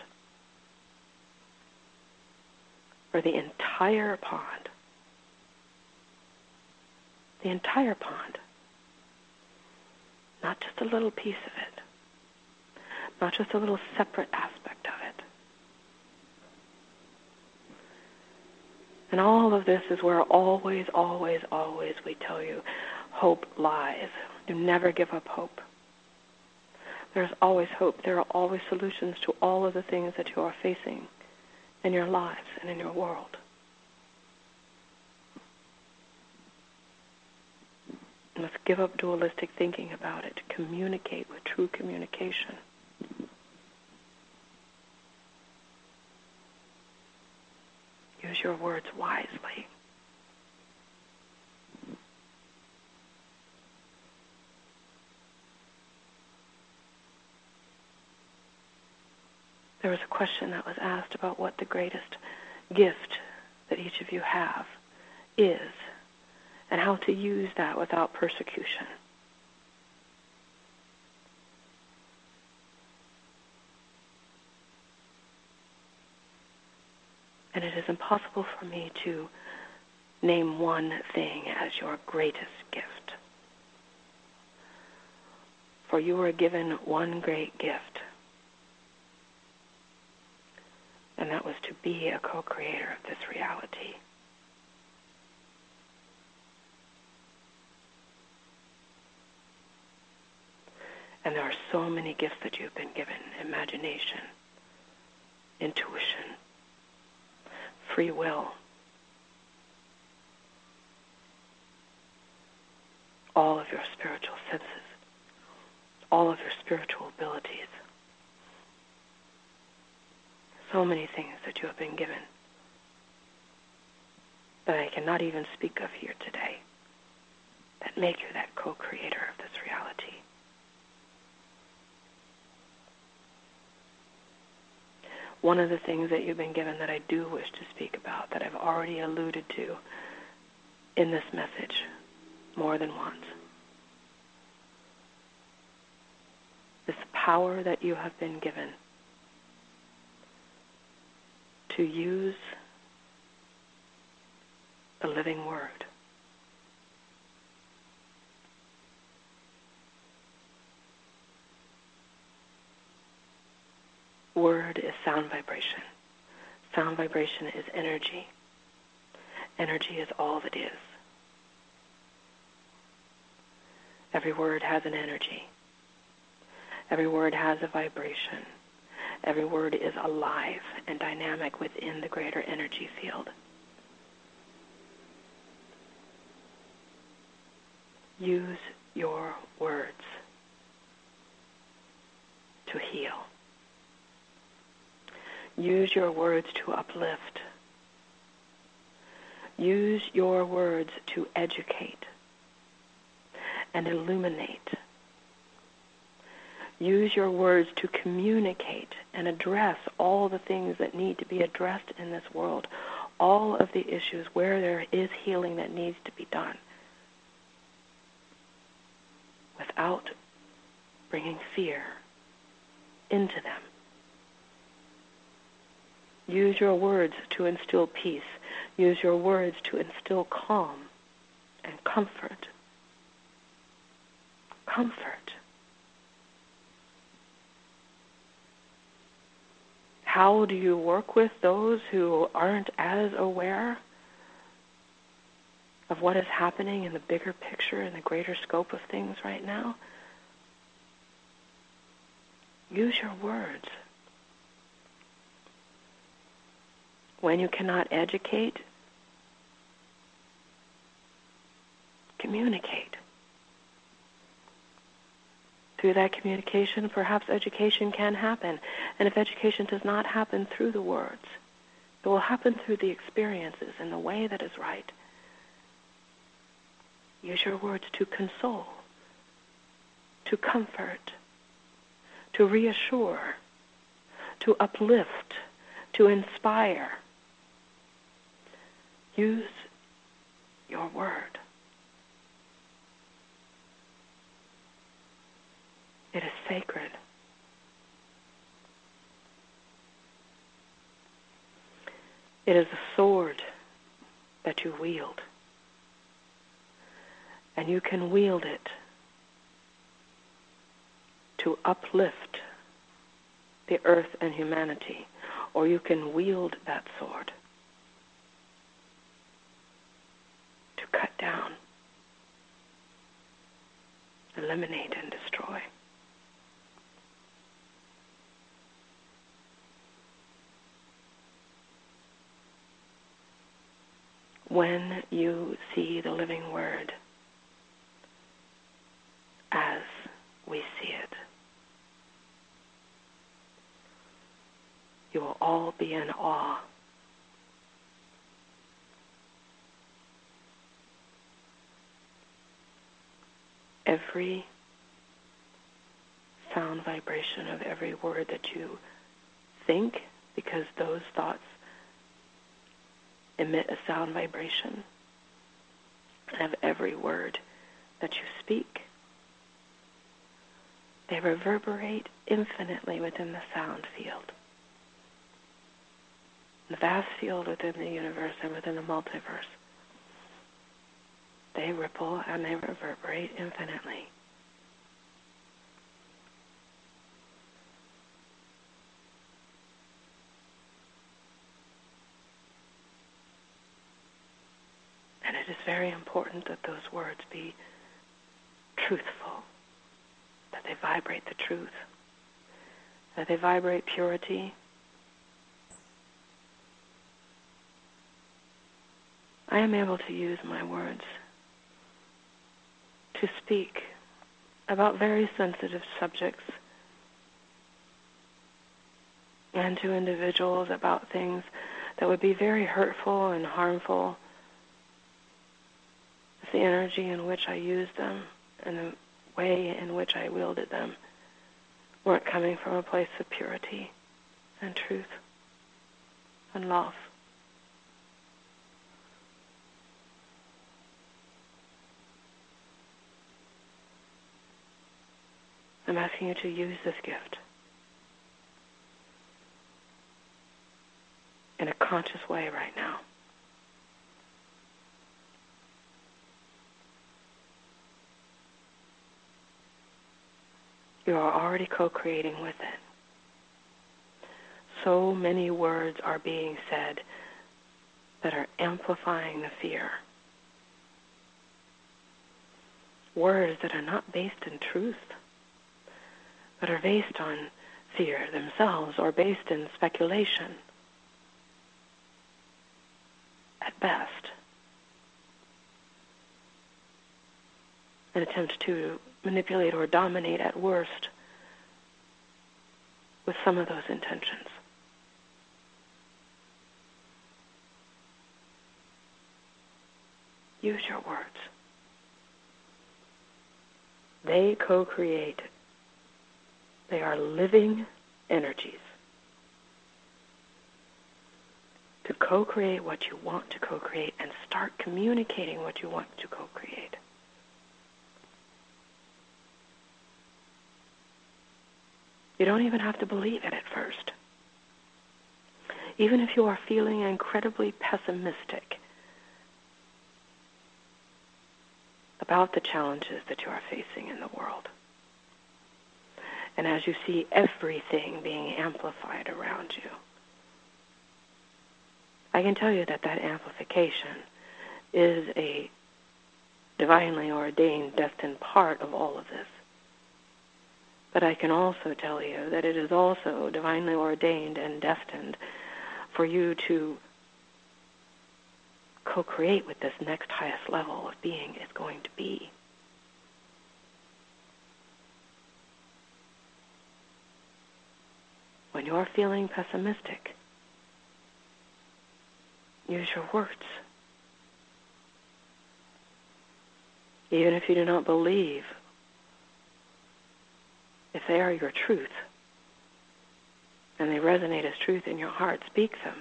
for the entire pond. The entire pond. Not just a little piece of it not just a little separate aspect of it. And all of this is where always, always, always we tell you hope lies. You never give up hope. There's always hope. There are always solutions to all of the things that you are facing in your lives and in your world. Let's give up dualistic thinking about it. Communicate with true communication. Use your words wisely. There was a question that was asked about what the greatest gift that each of you have is and how to use that without persecution. and it is impossible for me to name one thing as your greatest gift. For you were given one great gift, and that was to be a co-creator of this reality. And there are so many gifts that you've been given imagination, intuition, free will. All of your spiritual senses, all of your spiritual abilities. So many things that you have been given that I cannot even speak of here today that make you that co-creator of this reality. one of the things that you've been given that I do wish to speak about, that I've already alluded to in this message more than once. This power that you have been given to use the living word. Word is sound vibration. Sound vibration is energy. Energy is all that is. Every word has an energy. Every word has a vibration. Every word is alive and dynamic within the greater energy field. Use your words to heal. Use your words to uplift. Use your words to educate and illuminate. Use your words to communicate and address all the things that need to be addressed in this world, all of the issues where there is healing that needs to be done without bringing fear into them. Use your words to instill peace. Use your words to instill calm and comfort. Comfort. How do you work with those who aren't as aware of what is happening in the bigger picture and the greater scope of things right now? Use your words. When you cannot educate, communicate. Through that communication, perhaps education can happen. And if education does not happen through the words, it will happen through the experiences in the way that is right. Use your words to console, to comfort, to reassure, to uplift, to inspire. Use your word. It is sacred. It is a sword that you wield. And you can wield it to uplift the earth and humanity, or you can wield that sword to cut down, eliminate, and destroy. When you see the living word as we see it, you will all be in awe. Every sound vibration of every word that you think, because those thoughts emit a sound vibration, and of every word that you speak, they reverberate infinitely within the sound field the vast field within the universe and within the multiverse. They ripple and they reverberate infinitely. Is very important that those words be truthful, that they vibrate the truth, that they vibrate purity, I am able to use my words to speak about very sensitive subjects and to individuals about things that would be very hurtful and harmful. The energy in which I used them and the way in which I wielded them weren't coming from a place of purity and truth. and love. I'm asking you to use this gift in a conscious way right now. You are already co-creating with it. So many words are being said that are amplifying the fear. Words that are not based in truth but are based on fear themselves or based in speculation at best. An attempt to manipulate or dominate at worst with some of those intentions. Use your words. They co-create they are living energies. To co-create what you want to co-create and start communicating what you want to co-create. You don't even have to believe it at first. Even if you are feeling incredibly pessimistic about the challenges that you are facing in the world and as you see everything being amplified around you. I can tell you that that amplification is a divinely ordained, destined part of all of this. But I can also tell you that it is also divinely ordained and destined for you to co-create with this next highest level of being is going to be. When you're feeling pessimistic, use your words. Even if you do not believe, if they are your truth and they resonate as truth in your heart, speak them.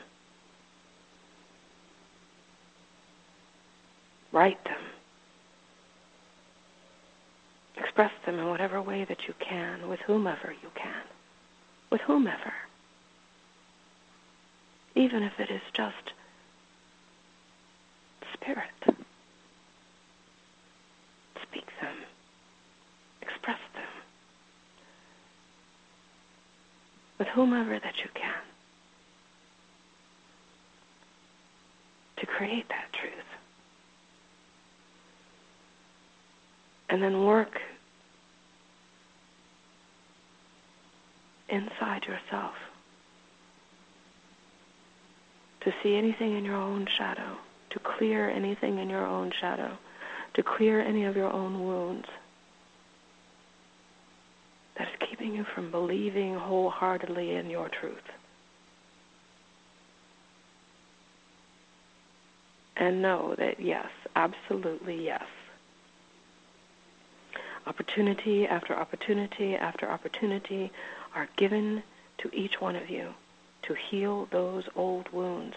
Write them. Express them in whatever way that you can, with whomever you can with whomever. Even if it is just spirit. Speak them. Express them. With whomever that you can. To create that truth. And then work inside yourself to see anything in your own shadow, to clear anything in your own shadow, to clear any of your own wounds that is keeping you from believing wholeheartedly in your truth. And know that yes, absolutely yes. Opportunity after opportunity after opportunity are given to each one of you to heal those old wounds.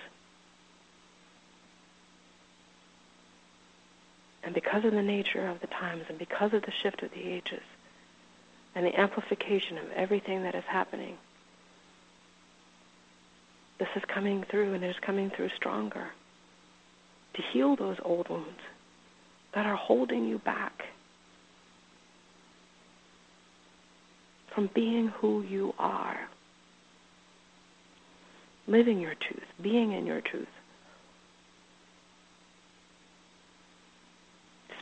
And because of the nature of the times and because of the shift of the ages and the amplification of everything that is happening, this is coming through and it is coming through stronger to heal those old wounds that are holding you back from being who you are. Living your truth, being in your truth.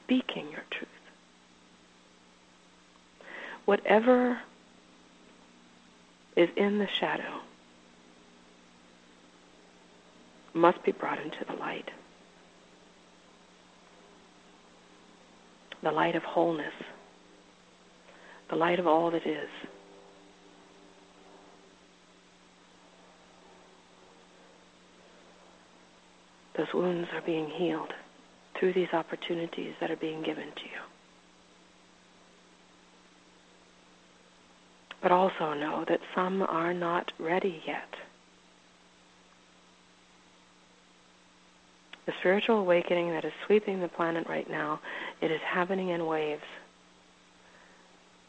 Speaking your truth. Whatever is in the shadow must be brought into the light. The light of wholeness the light of all that is. Those wounds are being healed through these opportunities that are being given to you. But also know that some are not ready yet. The spiritual awakening that is sweeping the planet right now, it is happening in waves.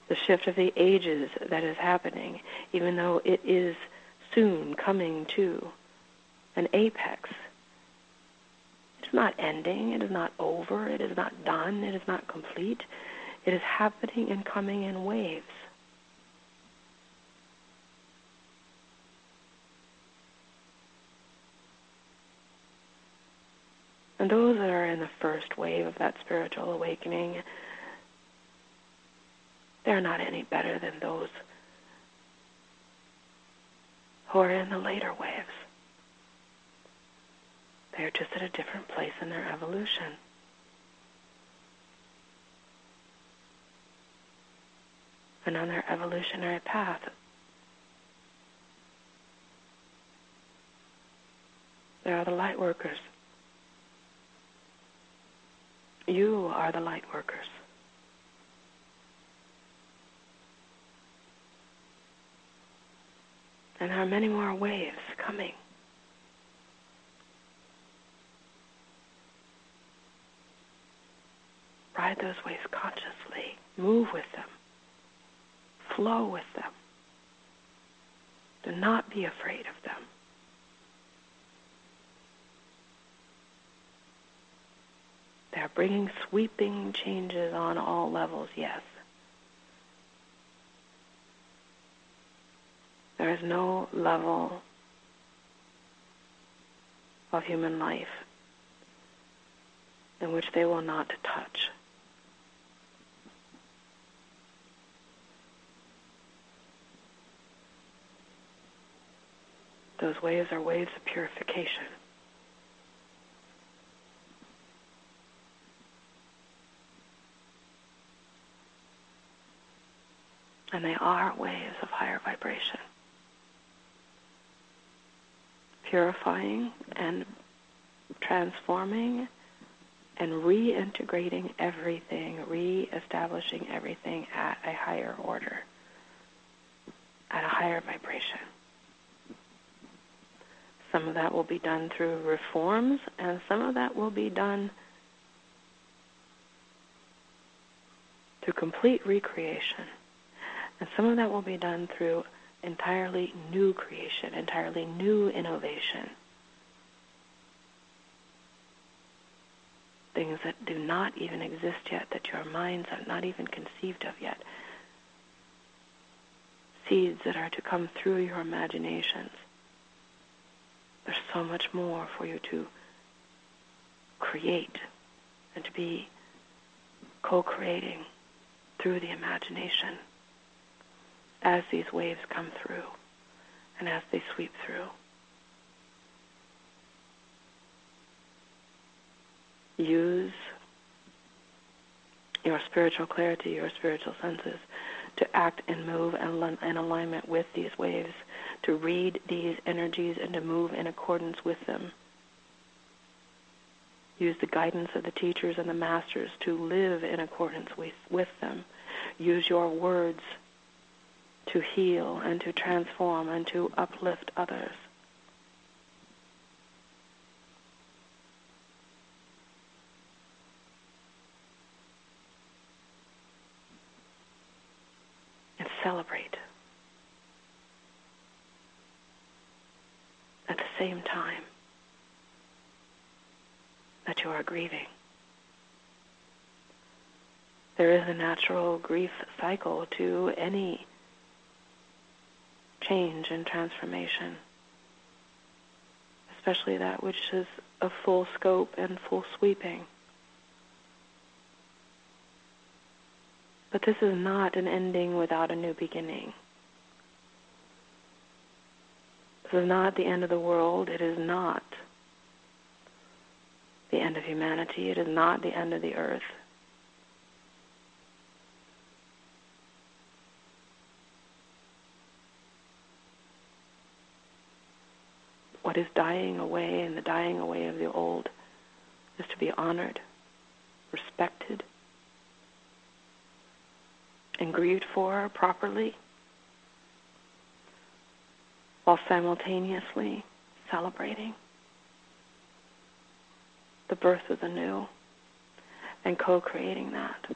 The shift of the ages that is happening, even though it is soon coming to an apex. It is not ending, it is not over, it is not done, it is not complete. It is happening and coming in waves. And those that are in the first wave of that spiritual awakening, they're not any better than those who are in the later waves. They're just at a different place in their evolution. And on their evolutionary path, they are the light workers. You are the light workers. And there are many more waves coming. Ride those waves consciously. Move with them. Flow with them. Do not be afraid of them. They're bringing sweeping changes on all levels, yes. There is no level of human life in which they will not touch. Those waves are waves of purification. And they are waves of higher vibration. Purifying and transforming and reintegrating everything, re-establishing everything at a higher order, at a higher vibration. Some of that will be done through reforms, and some of that will be done through complete recreation. And some of that will be done through entirely new creation, entirely new innovation. Things that do not even exist yet, that your minds have not even conceived of yet. Seeds that are to come through your imaginations. There's so much more for you to create and to be co-creating through the imagination as these waves come through and as they sweep through. Use your spiritual clarity, your spiritual senses to act and move in alignment with these waves, to read these energies and to move in accordance with them. Use the guidance of the teachers and the masters to live in accordance with, with them. Use your words to heal and to transform and to uplift others. And celebrate. At the same time that you are grieving. There is a natural grief cycle to any change and transformation, especially that which is of full scope and full sweeping. But this is not an ending without a new beginning. This is not the end of the world. It is not the end of humanity. It is not the end of the earth. What is dying away and the dying away of the old is to be honored, respected, and grieved for properly while simultaneously celebrating. the birth of the new, and co-creating that.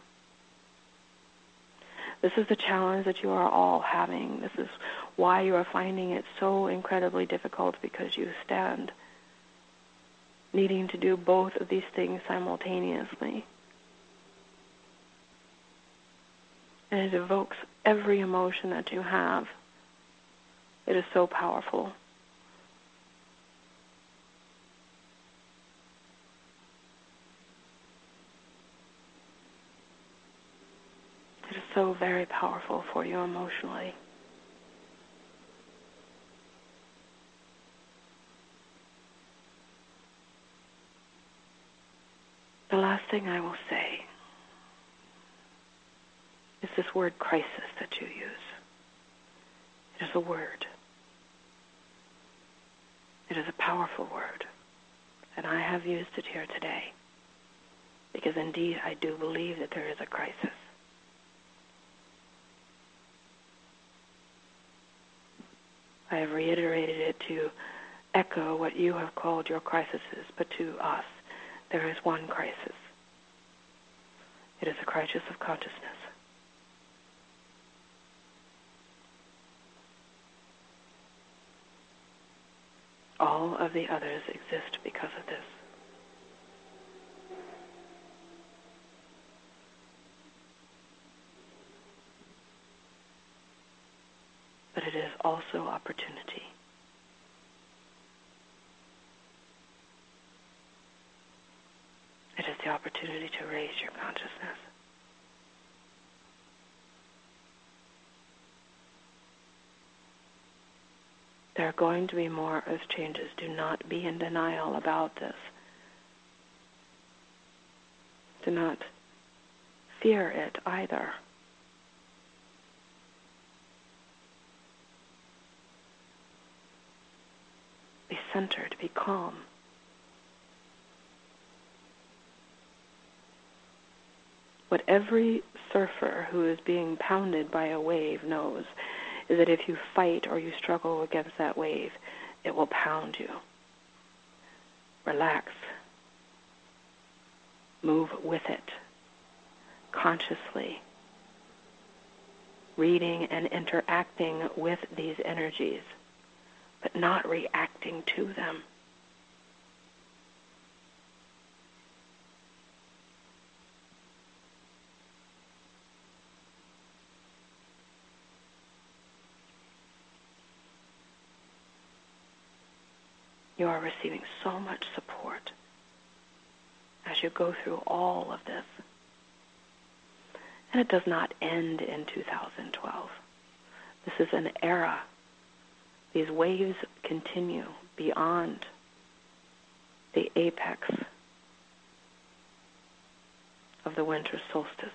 This is the challenge that you are all having. This is why you are finding it so incredibly difficult because you stand needing to do both of these things simultaneously. And it evokes every emotion that you have. It is so powerful. Is so very powerful for you emotionally. The last thing I will say is this word crisis that you use. It is a word. It is a powerful word. And I have used it here today because indeed I do believe that there is a crisis. I have reiterated it to echo what you have called your crises, but to us, there is one crisis. It is a crisis of consciousness. All of the others exist because of this. But it is also opportunity. It is the opportunity to raise your consciousness. There are going to be more earth changes. Do not be in denial about this. Do not fear it either. Be centered, be calm. What every surfer who is being pounded by a wave knows is that if you fight or you struggle against that wave, it will pound you. Relax. Move with it consciously. Reading and interacting with these energies, but not reacting to them. You are receiving so much support as you go through all of this. And it does not end in 2012. This is an era. These waves continue beyond the apex of the winter solstice.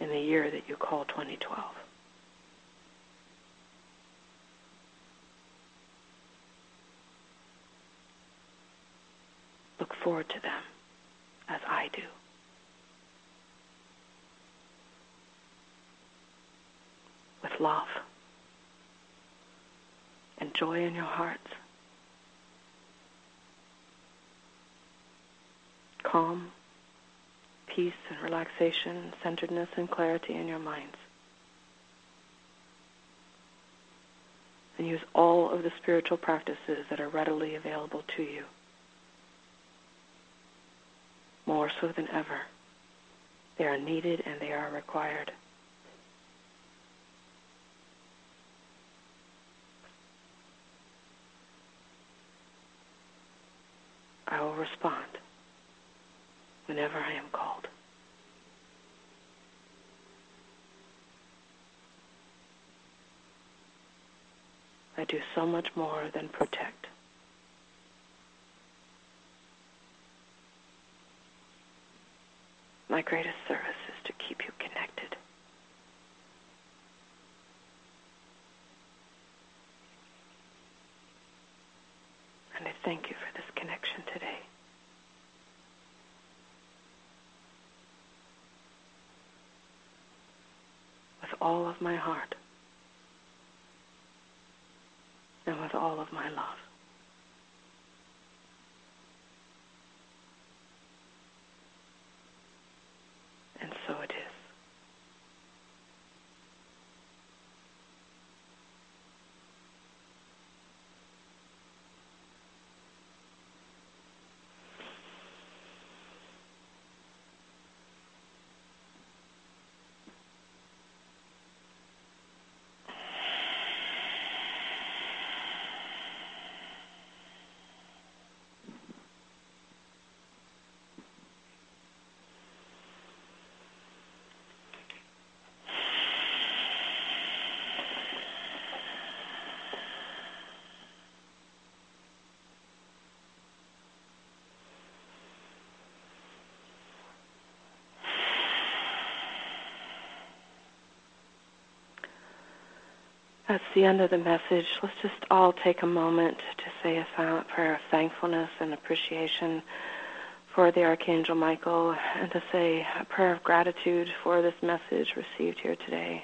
In the year that you call 2012. look forward to them as I do. Love and joy in your hearts. Calm, peace and relaxation, centeredness and clarity in your minds. And use all of the spiritual practices that are readily available to you more so than ever. They are needed and they are required. I will respond whenever I am called. I do so much more than protect. My greatest service is to keep you connected. And I thank you for this connection today. With all of my heart and with all of my love. And so it is. That's the end of the message. Let's just all take a moment to say a silent prayer of thankfulness and appreciation for the Archangel Michael and to say a prayer of gratitude for this message received here today.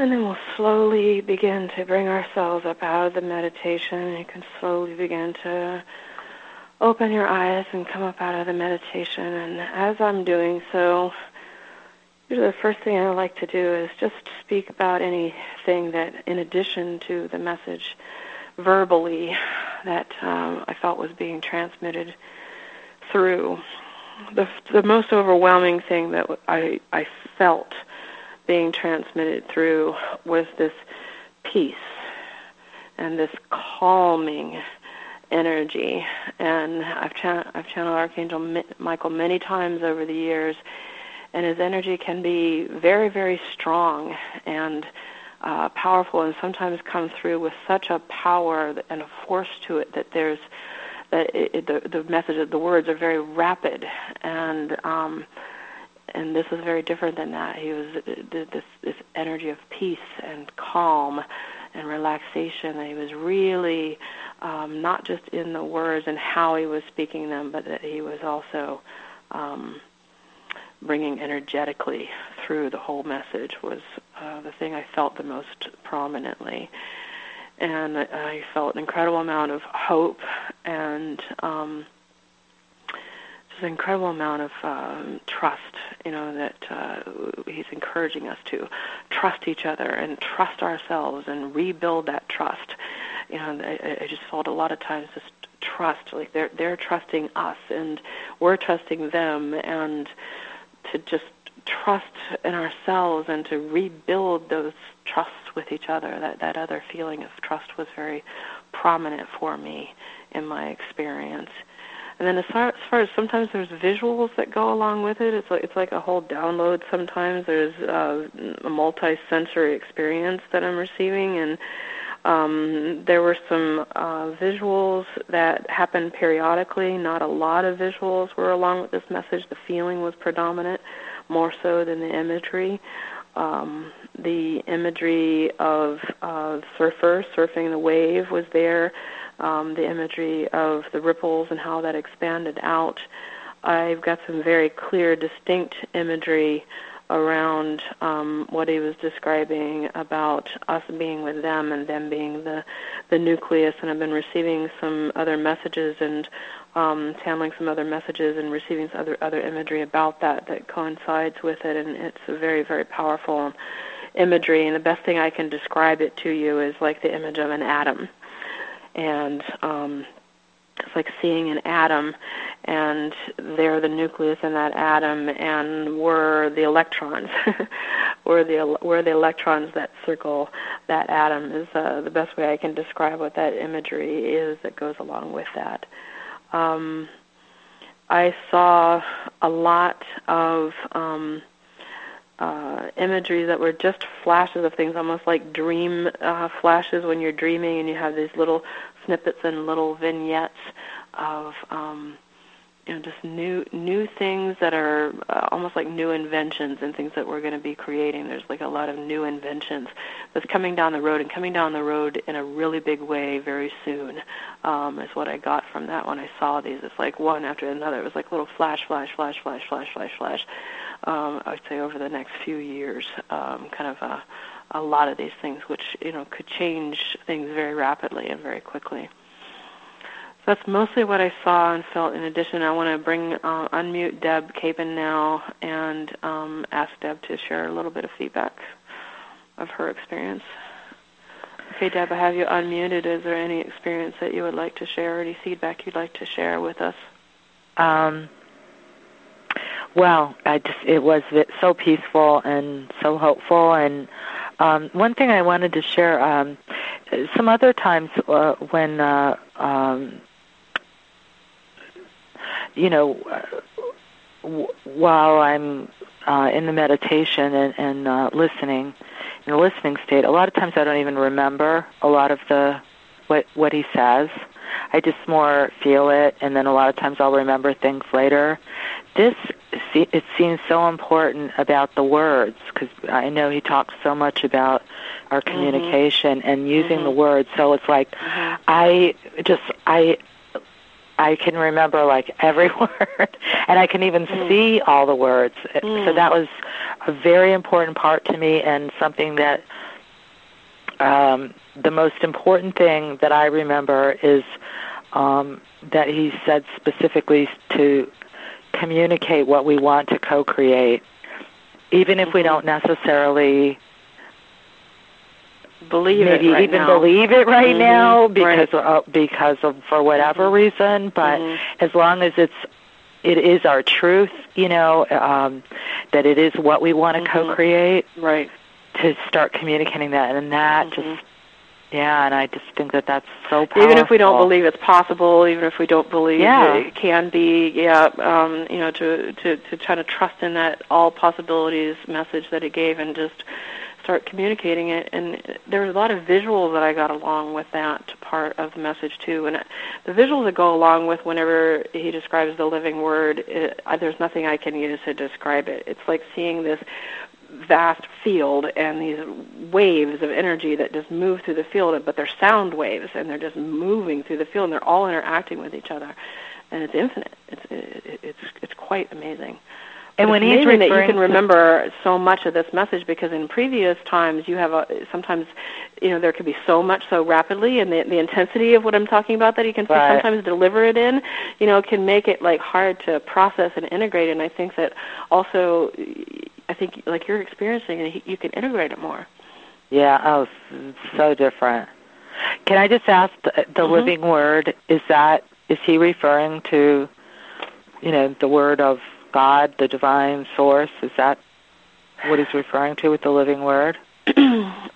And then we'll slowly begin to bring ourselves up out of the meditation. You can slowly begin to open your eyes and come up out of the meditation. And as I'm doing so, usually the first thing I like to do is just speak about anything that, in addition to the message verbally, that um, I felt was being transmitted through. The, the most overwhelming thing that I, I felt being transmitted through was this peace and this calming energy. And I've, I've channeled Archangel Michael many times over the years, and his energy can be very, very strong and uh, powerful, and sometimes come through with such a power and a force to it that there's that it, it, the the message, of the words are very rapid and. Um, and this was very different than that. He was this this energy of peace and calm and relaxation. And he was really um, not just in the words and how he was speaking them, but that he was also um, bringing energetically through the whole message was uh, the thing I felt the most prominently. And I felt an incredible amount of hope and um, an incredible amount of um, trust, you know, that uh, he's encouraging us to trust each other and trust ourselves and rebuild that trust. You know, I, I just felt a lot of times just trust, like they're they're trusting us and we're trusting them, and to just trust in ourselves and to rebuild those trusts with each other. That that other feeling of trust was very prominent for me in my experience. And then as far, as far as sometimes there's visuals that go along with it. It's like it's like a whole download. Sometimes there's uh, a multi-sensory experience that I'm receiving, and um, there were some uh, visuals that happened periodically. Not a lot of visuals were along with this message. The feeling was predominant, more so than the imagery. Um, the imagery of uh, surfer surfing the wave was there um, the imagery of the ripples and how that expanded out. I've got some very clear, distinct imagery around um, what he was describing about us being with them and them being the the nucleus. And I've been receiving some other messages and um, channeling some other messages and receiving some other other imagery about that that coincides with it. And it's a very very powerful imagery. And the best thing I can describe it to you is like the image of an atom and um, it's like seeing an atom, and they're the nucleus in that atom, and we're the electrons. we're the we're the electrons that circle that atom. Is uh, the best way I can describe what that imagery is that goes along with that. Um, I saw a lot of um, uh, imagery that were just flashes of things, almost like dream uh, flashes when you're dreaming and you have these little snippets and little vignettes of um, you know just new new things that are uh, almost like new inventions and things that we're going to be creating. There's like a lot of new inventions that's coming down the road and coming down the road in a really big way very soon um is what i got from that when i saw these. It's like one after another. It was like little flash flash flash flash flash flash flash um i would say over the next few years um kind of a a lot of these things which you know could change things very rapidly and very quickly that's mostly what I saw and felt. In addition, I want to bring uh, unmute Deb Capen now and um, ask Deb to share a little bit of feedback of her experience. Okay, Deb, I have you unmuted. Is there any experience that you would like to share, or any feedback you'd like to share with us? Um, well, I just it was so peaceful and so hopeful. And um, one thing I wanted to share, um, some other times uh, when uh, um, you know, w- while I'm uh, in the meditation and, and uh, listening, in the listening state, a lot of times I don't even remember a lot of the what what he says. I just more feel it, and then a lot of times I'll remember things later. This it seems so important about the words because I know he talks so much about our mm-hmm. communication mm-hmm. and using mm-hmm. the words. So it's like mm-hmm. I just I I can remember like every word, and I can even mm. see all the words. Mm. So that was a very important part to me, and something that um, the most important thing that I remember is um, that he said specifically to communicate what we want to co-create, even if we mm-hmm. don't necessarily believe maybe it right even now. believe it right mm-hmm. now because right. uh, because of for whatever mm-hmm. reason but mm-hmm. as long as it's it is our truth you know um that it is what we want to mm-hmm. co-create right to start communicating that and that mm-hmm. just yeah, and I just think that that's so powerful. Even if we don't believe it's possible, even if we don't believe yeah. it can be, yeah, um, you know, to to to try to trust in that all possibilities message that it gave, and just start communicating it. And there was a lot of visuals that I got along with that part of the message too. And the visuals that go along with whenever he describes the living word, it, there's nothing I can use to describe it. It's like seeing this vast field and these waves of energy that just move through the field, but they're sound waves and they're just moving through the field and they're all interacting with each other, and it's infinite. It's it, it's it's quite amazing. And when he's referring that you can remember so much of this message because in previous times you have a, sometimes you know there could be so much so rapidly and the the intensity of what I'm talking about that he can right. sometimes deliver it in you know can make it like hard to process and integrate and I think that also I think like you're experiencing you can integrate it more. Yeah, oh, so different. Can I just ask the, the mm-hmm. living word is that is he referring to you know the word of God, the divine source? Is that what he's referring to with the living word?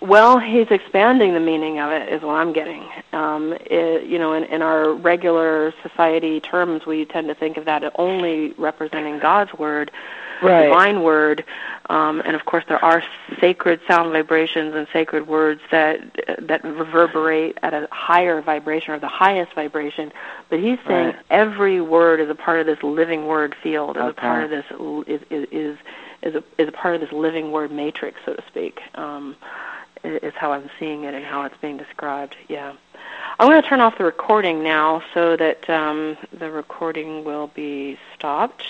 well, he's expanding the meaning of it, is what I'm getting. Um, it, you know, in, in our regular society terms, we tend to think of that only representing God's word, right. divine word, um, and of course there are sacred sound vibrations and sacred words that that reverberate at a higher vibration or the highest vibration. But he's saying right. every word is a part of this living word field, is okay. a part of this is is is is a is a part of this living word matrix, so to speak. Um, is how I'm seeing it and how it's being described. Yeah. I'm going to turn off the recording now so that um, the recording will be stopped.